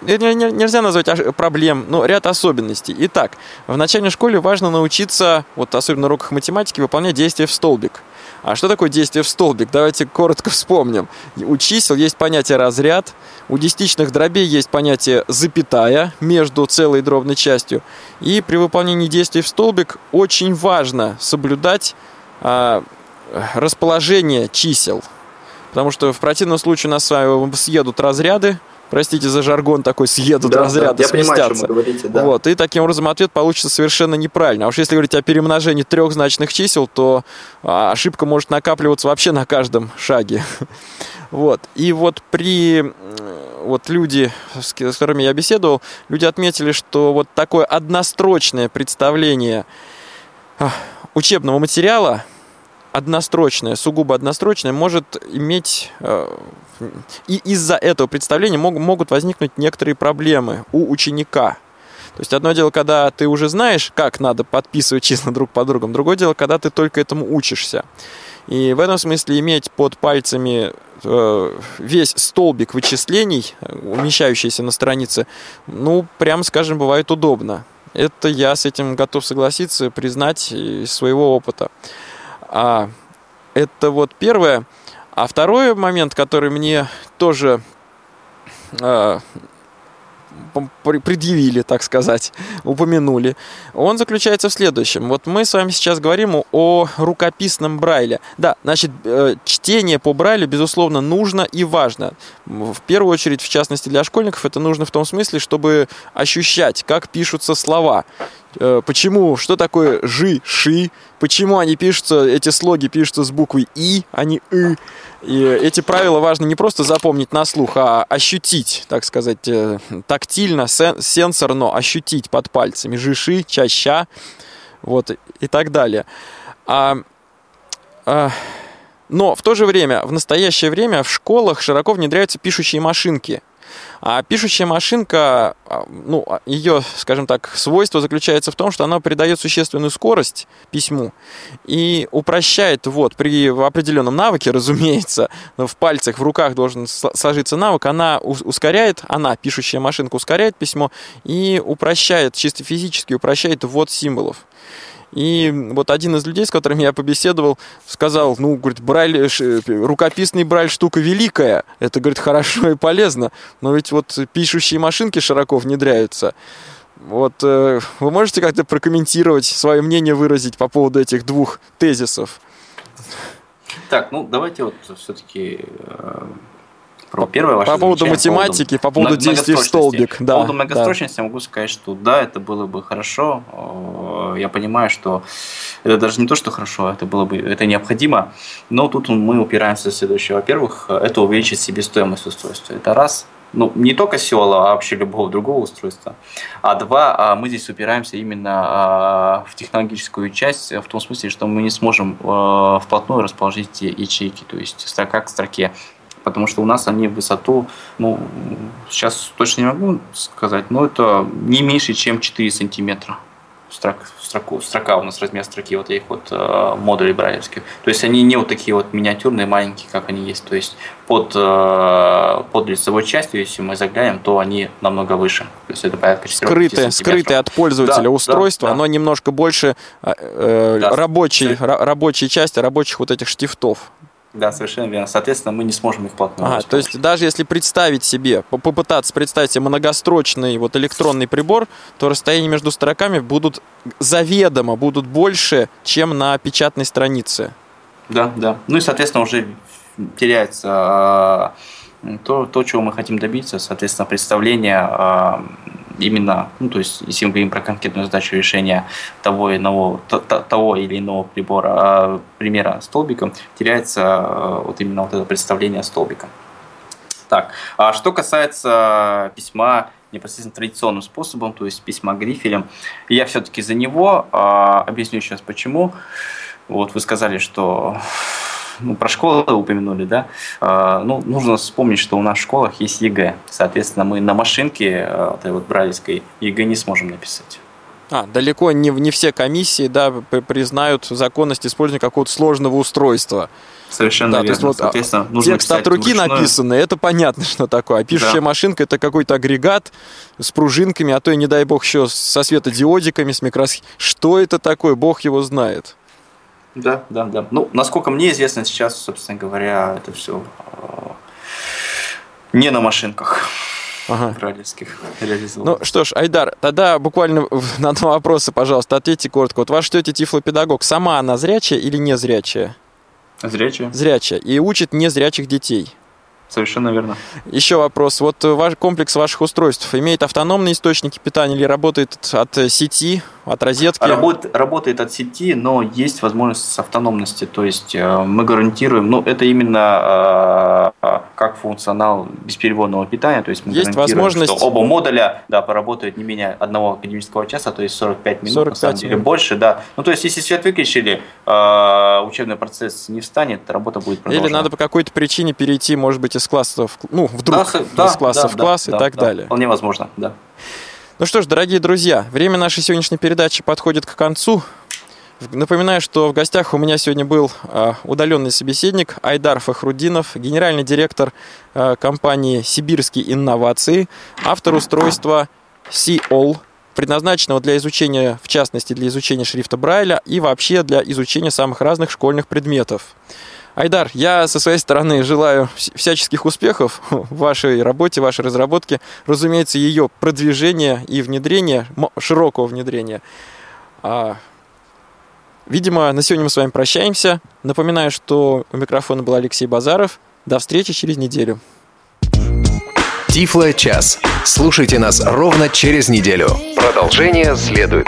нельзя назвать проблем, но ряд особенностей. Итак, в начальной школе важно научиться, вот особенно на уроках математики, выполнять действия в столбик. А что такое действие в столбик? Давайте коротко вспомним. У чисел есть понятие разряд, у десятичных дробей есть понятие запятая между целой и дробной частью. И при выполнении действий в столбик очень важно соблюдать а, расположение чисел. Потому что в противном случае у нас с вами съедут разряды, простите за жаргон такой, съедут да, разряды, да, я сместятся. Понимаю, вы говорите, да. Вот, и таким образом ответ получится совершенно неправильно. А уж если говорить о перемножении трехзначных чисел, то а, ошибка может накапливаться вообще на каждом шаге. Вот. И вот при вот люди, с которыми я беседовал, люди отметили, что вот такое однострочное представление а, учебного материала, однострочное, сугубо однострочное, может иметь а, и из-за этого представления мог, могут возникнуть некоторые проблемы у ученика. То есть одно дело, когда ты уже знаешь, как надо подписывать числа друг по другу, другое дело, когда ты только этому учишься. И в этом смысле иметь под пальцами э, весь столбик вычислений, умещающийся на странице, ну, прям скажем, бывает удобно. Это я с этим готов согласиться, признать из своего опыта. А, это вот первое. А второй момент, который мне тоже э, предъявили, так сказать, упомянули, он заключается в следующем. Вот мы с вами сейчас говорим о рукописном Брайле. Да, значит, э, чтение по Брайлю, безусловно, нужно и важно. В первую очередь, в частности, для школьников это нужно в том смысле, чтобы ощущать, как пишутся слова. Э, почему, что такое жи, ши, почему они пишутся, эти слоги пишутся с буквой и, а не и. И эти правила важно не просто запомнить на слух, а ощутить, так сказать, э, тактильно, сенсорно ощутить под пальцами. Жиши, чаща, вот, и так далее. А, а, но в то же время, в настоящее время в школах широко внедряются пишущие машинки – а пишущая машинка, а, ну, а, ее, скажем так, свойство заключается в том, что она придает существенную скорость письму и упрощает, вот, при определенном навыке, разумеется, в пальцах, в руках должен сложиться навык, она ускоряет, она, пишущая машинка, ускоряет письмо и упрощает, чисто физически упрощает ввод символов. И вот один из людей, с которым я побеседовал, сказал, ну, говорит, брайль, рукописный брайль штука великая. Это, говорит, хорошо и полезно. Но ведь вот пишущие машинки широко внедряются. Вот э, вы можете как-то прокомментировать, свое мнение выразить по поводу этих двух тезисов? Так, ну давайте вот все-таки э, про первое ваше По поводу математики, по поводу, действий в столбик. Да, по поводу многострочности да. могу сказать, что да, это было бы хорошо. Я понимаю, что это даже не то, что хорошо, это было бы это необходимо. Но тут мы упираемся в следующее. Во-первых, это увеличит себестоимость устройства. Это раз. Ну, не только села, а вообще любого другого устройства. А два, а мы здесь упираемся именно а, в технологическую часть, в том смысле, что мы не сможем а, вплотную расположить ячейки, то есть строка к строке потому что у нас они в высоту, ну, сейчас точно не могу сказать, но это не меньше, чем 4 сантиметра. строк, строку, строка у нас размер строки вот этих вот э, модулей брайлевских. То есть они не вот такие вот миниатюрные, маленькие, как они есть. То есть под, э, под лицевой частью, если мы заглянем, то они намного выше. То есть это порядка 4 скрытое, скрытое от пользователя да, устройство, да, да. оно немножко больше э, э да. рабочей, рабочей части, рабочих вот этих штифтов. Да, совершенно верно. Соответственно, мы не сможем их платно ага, То есть даже если представить себе, попытаться представить себе многострочный вот электронный прибор, то расстояния между строками будут заведомо будут больше, чем на печатной странице. Да, да. Ну и, соответственно, уже теряется а, то, то, чего мы хотим добиться, соответственно, представление а, именно, ну, то есть, если мы говорим про конкретную задачу решения того, иного, того или иного прибора, а, примера столбиком, теряется а, вот именно вот это представление столбика. Так, а что касается письма непосредственно традиционным способом, то есть письма грифелем, я все-таки за него, объясню сейчас почему. Вот вы сказали, что ну, про школы упомянули, да, а, ну, нужно вспомнить, что у нас в школах есть ЕГЭ. Соответственно, мы на машинке а, этой вот брайлевской ЕГЭ не сможем написать. А, далеко не, не все комиссии да, признают законность использования какого-то сложного устройства. Совершенно да, верно. То есть, вот, Соответственно, нужно текст от руки вручную. написанный, это понятно, что такое. А пишущая да. машинка это какой-то агрегат с пружинками, а то и, не дай бог, еще со светодиодиками, с микрос... Что это такое, бог его знает. Да, да, да. Ну, насколько мне известно сейчас, собственно говоря, это все э, не на машинках ага. реализовано. Ну что ж, Айдар, тогда буквально на два вопроса, пожалуйста, ответьте коротко. Вот ваша тетя тифлопедагог, сама она зрячая или не зрячая? Зрячая. Зрячая. И учит незрячих детей. Совершенно верно. Еще вопрос. Вот ваш комплекс ваших устройств имеет автономные источники питания или работает от сети, от розетки? Работ, работает от сети, но есть возможность автономности. То есть э, мы гарантируем, ну это именно э, как функционал бесперебойного питания. То есть мы есть возможность... что оба модуля да, поработают не менее одного академического часа, то есть 45 минут, 45 на самом деле больше. Да. Ну то есть если свет выключили, э, учебный процесс не встанет, работа будет продолжена. Или надо по какой-то причине перейти, может быть, из класса в, ну, вдруг да, из класса да, в класс да, и так да, далее. Вполне возможно, да. Ну что ж, дорогие друзья, время нашей сегодняшней передачи подходит к концу. Напоминаю, что в гостях у меня сегодня был э, удаленный собеседник Айдар Фахрудинов, генеральный директор э, компании «Сибирские инновации», автор устройства C-All, предназначенного для изучения, в частности, для изучения шрифта Брайля и вообще для изучения самых разных школьных предметов. Айдар, я со своей стороны желаю всяческих успехов в вашей работе, вашей разработке. Разумеется, ее продвижения и внедрения, широкого внедрения. А, видимо, на сегодня мы с вами прощаемся. Напоминаю, что у микрофона был Алексей Базаров. До встречи через неделю. Тифло час. Слушайте нас ровно через неделю. Продолжение следует.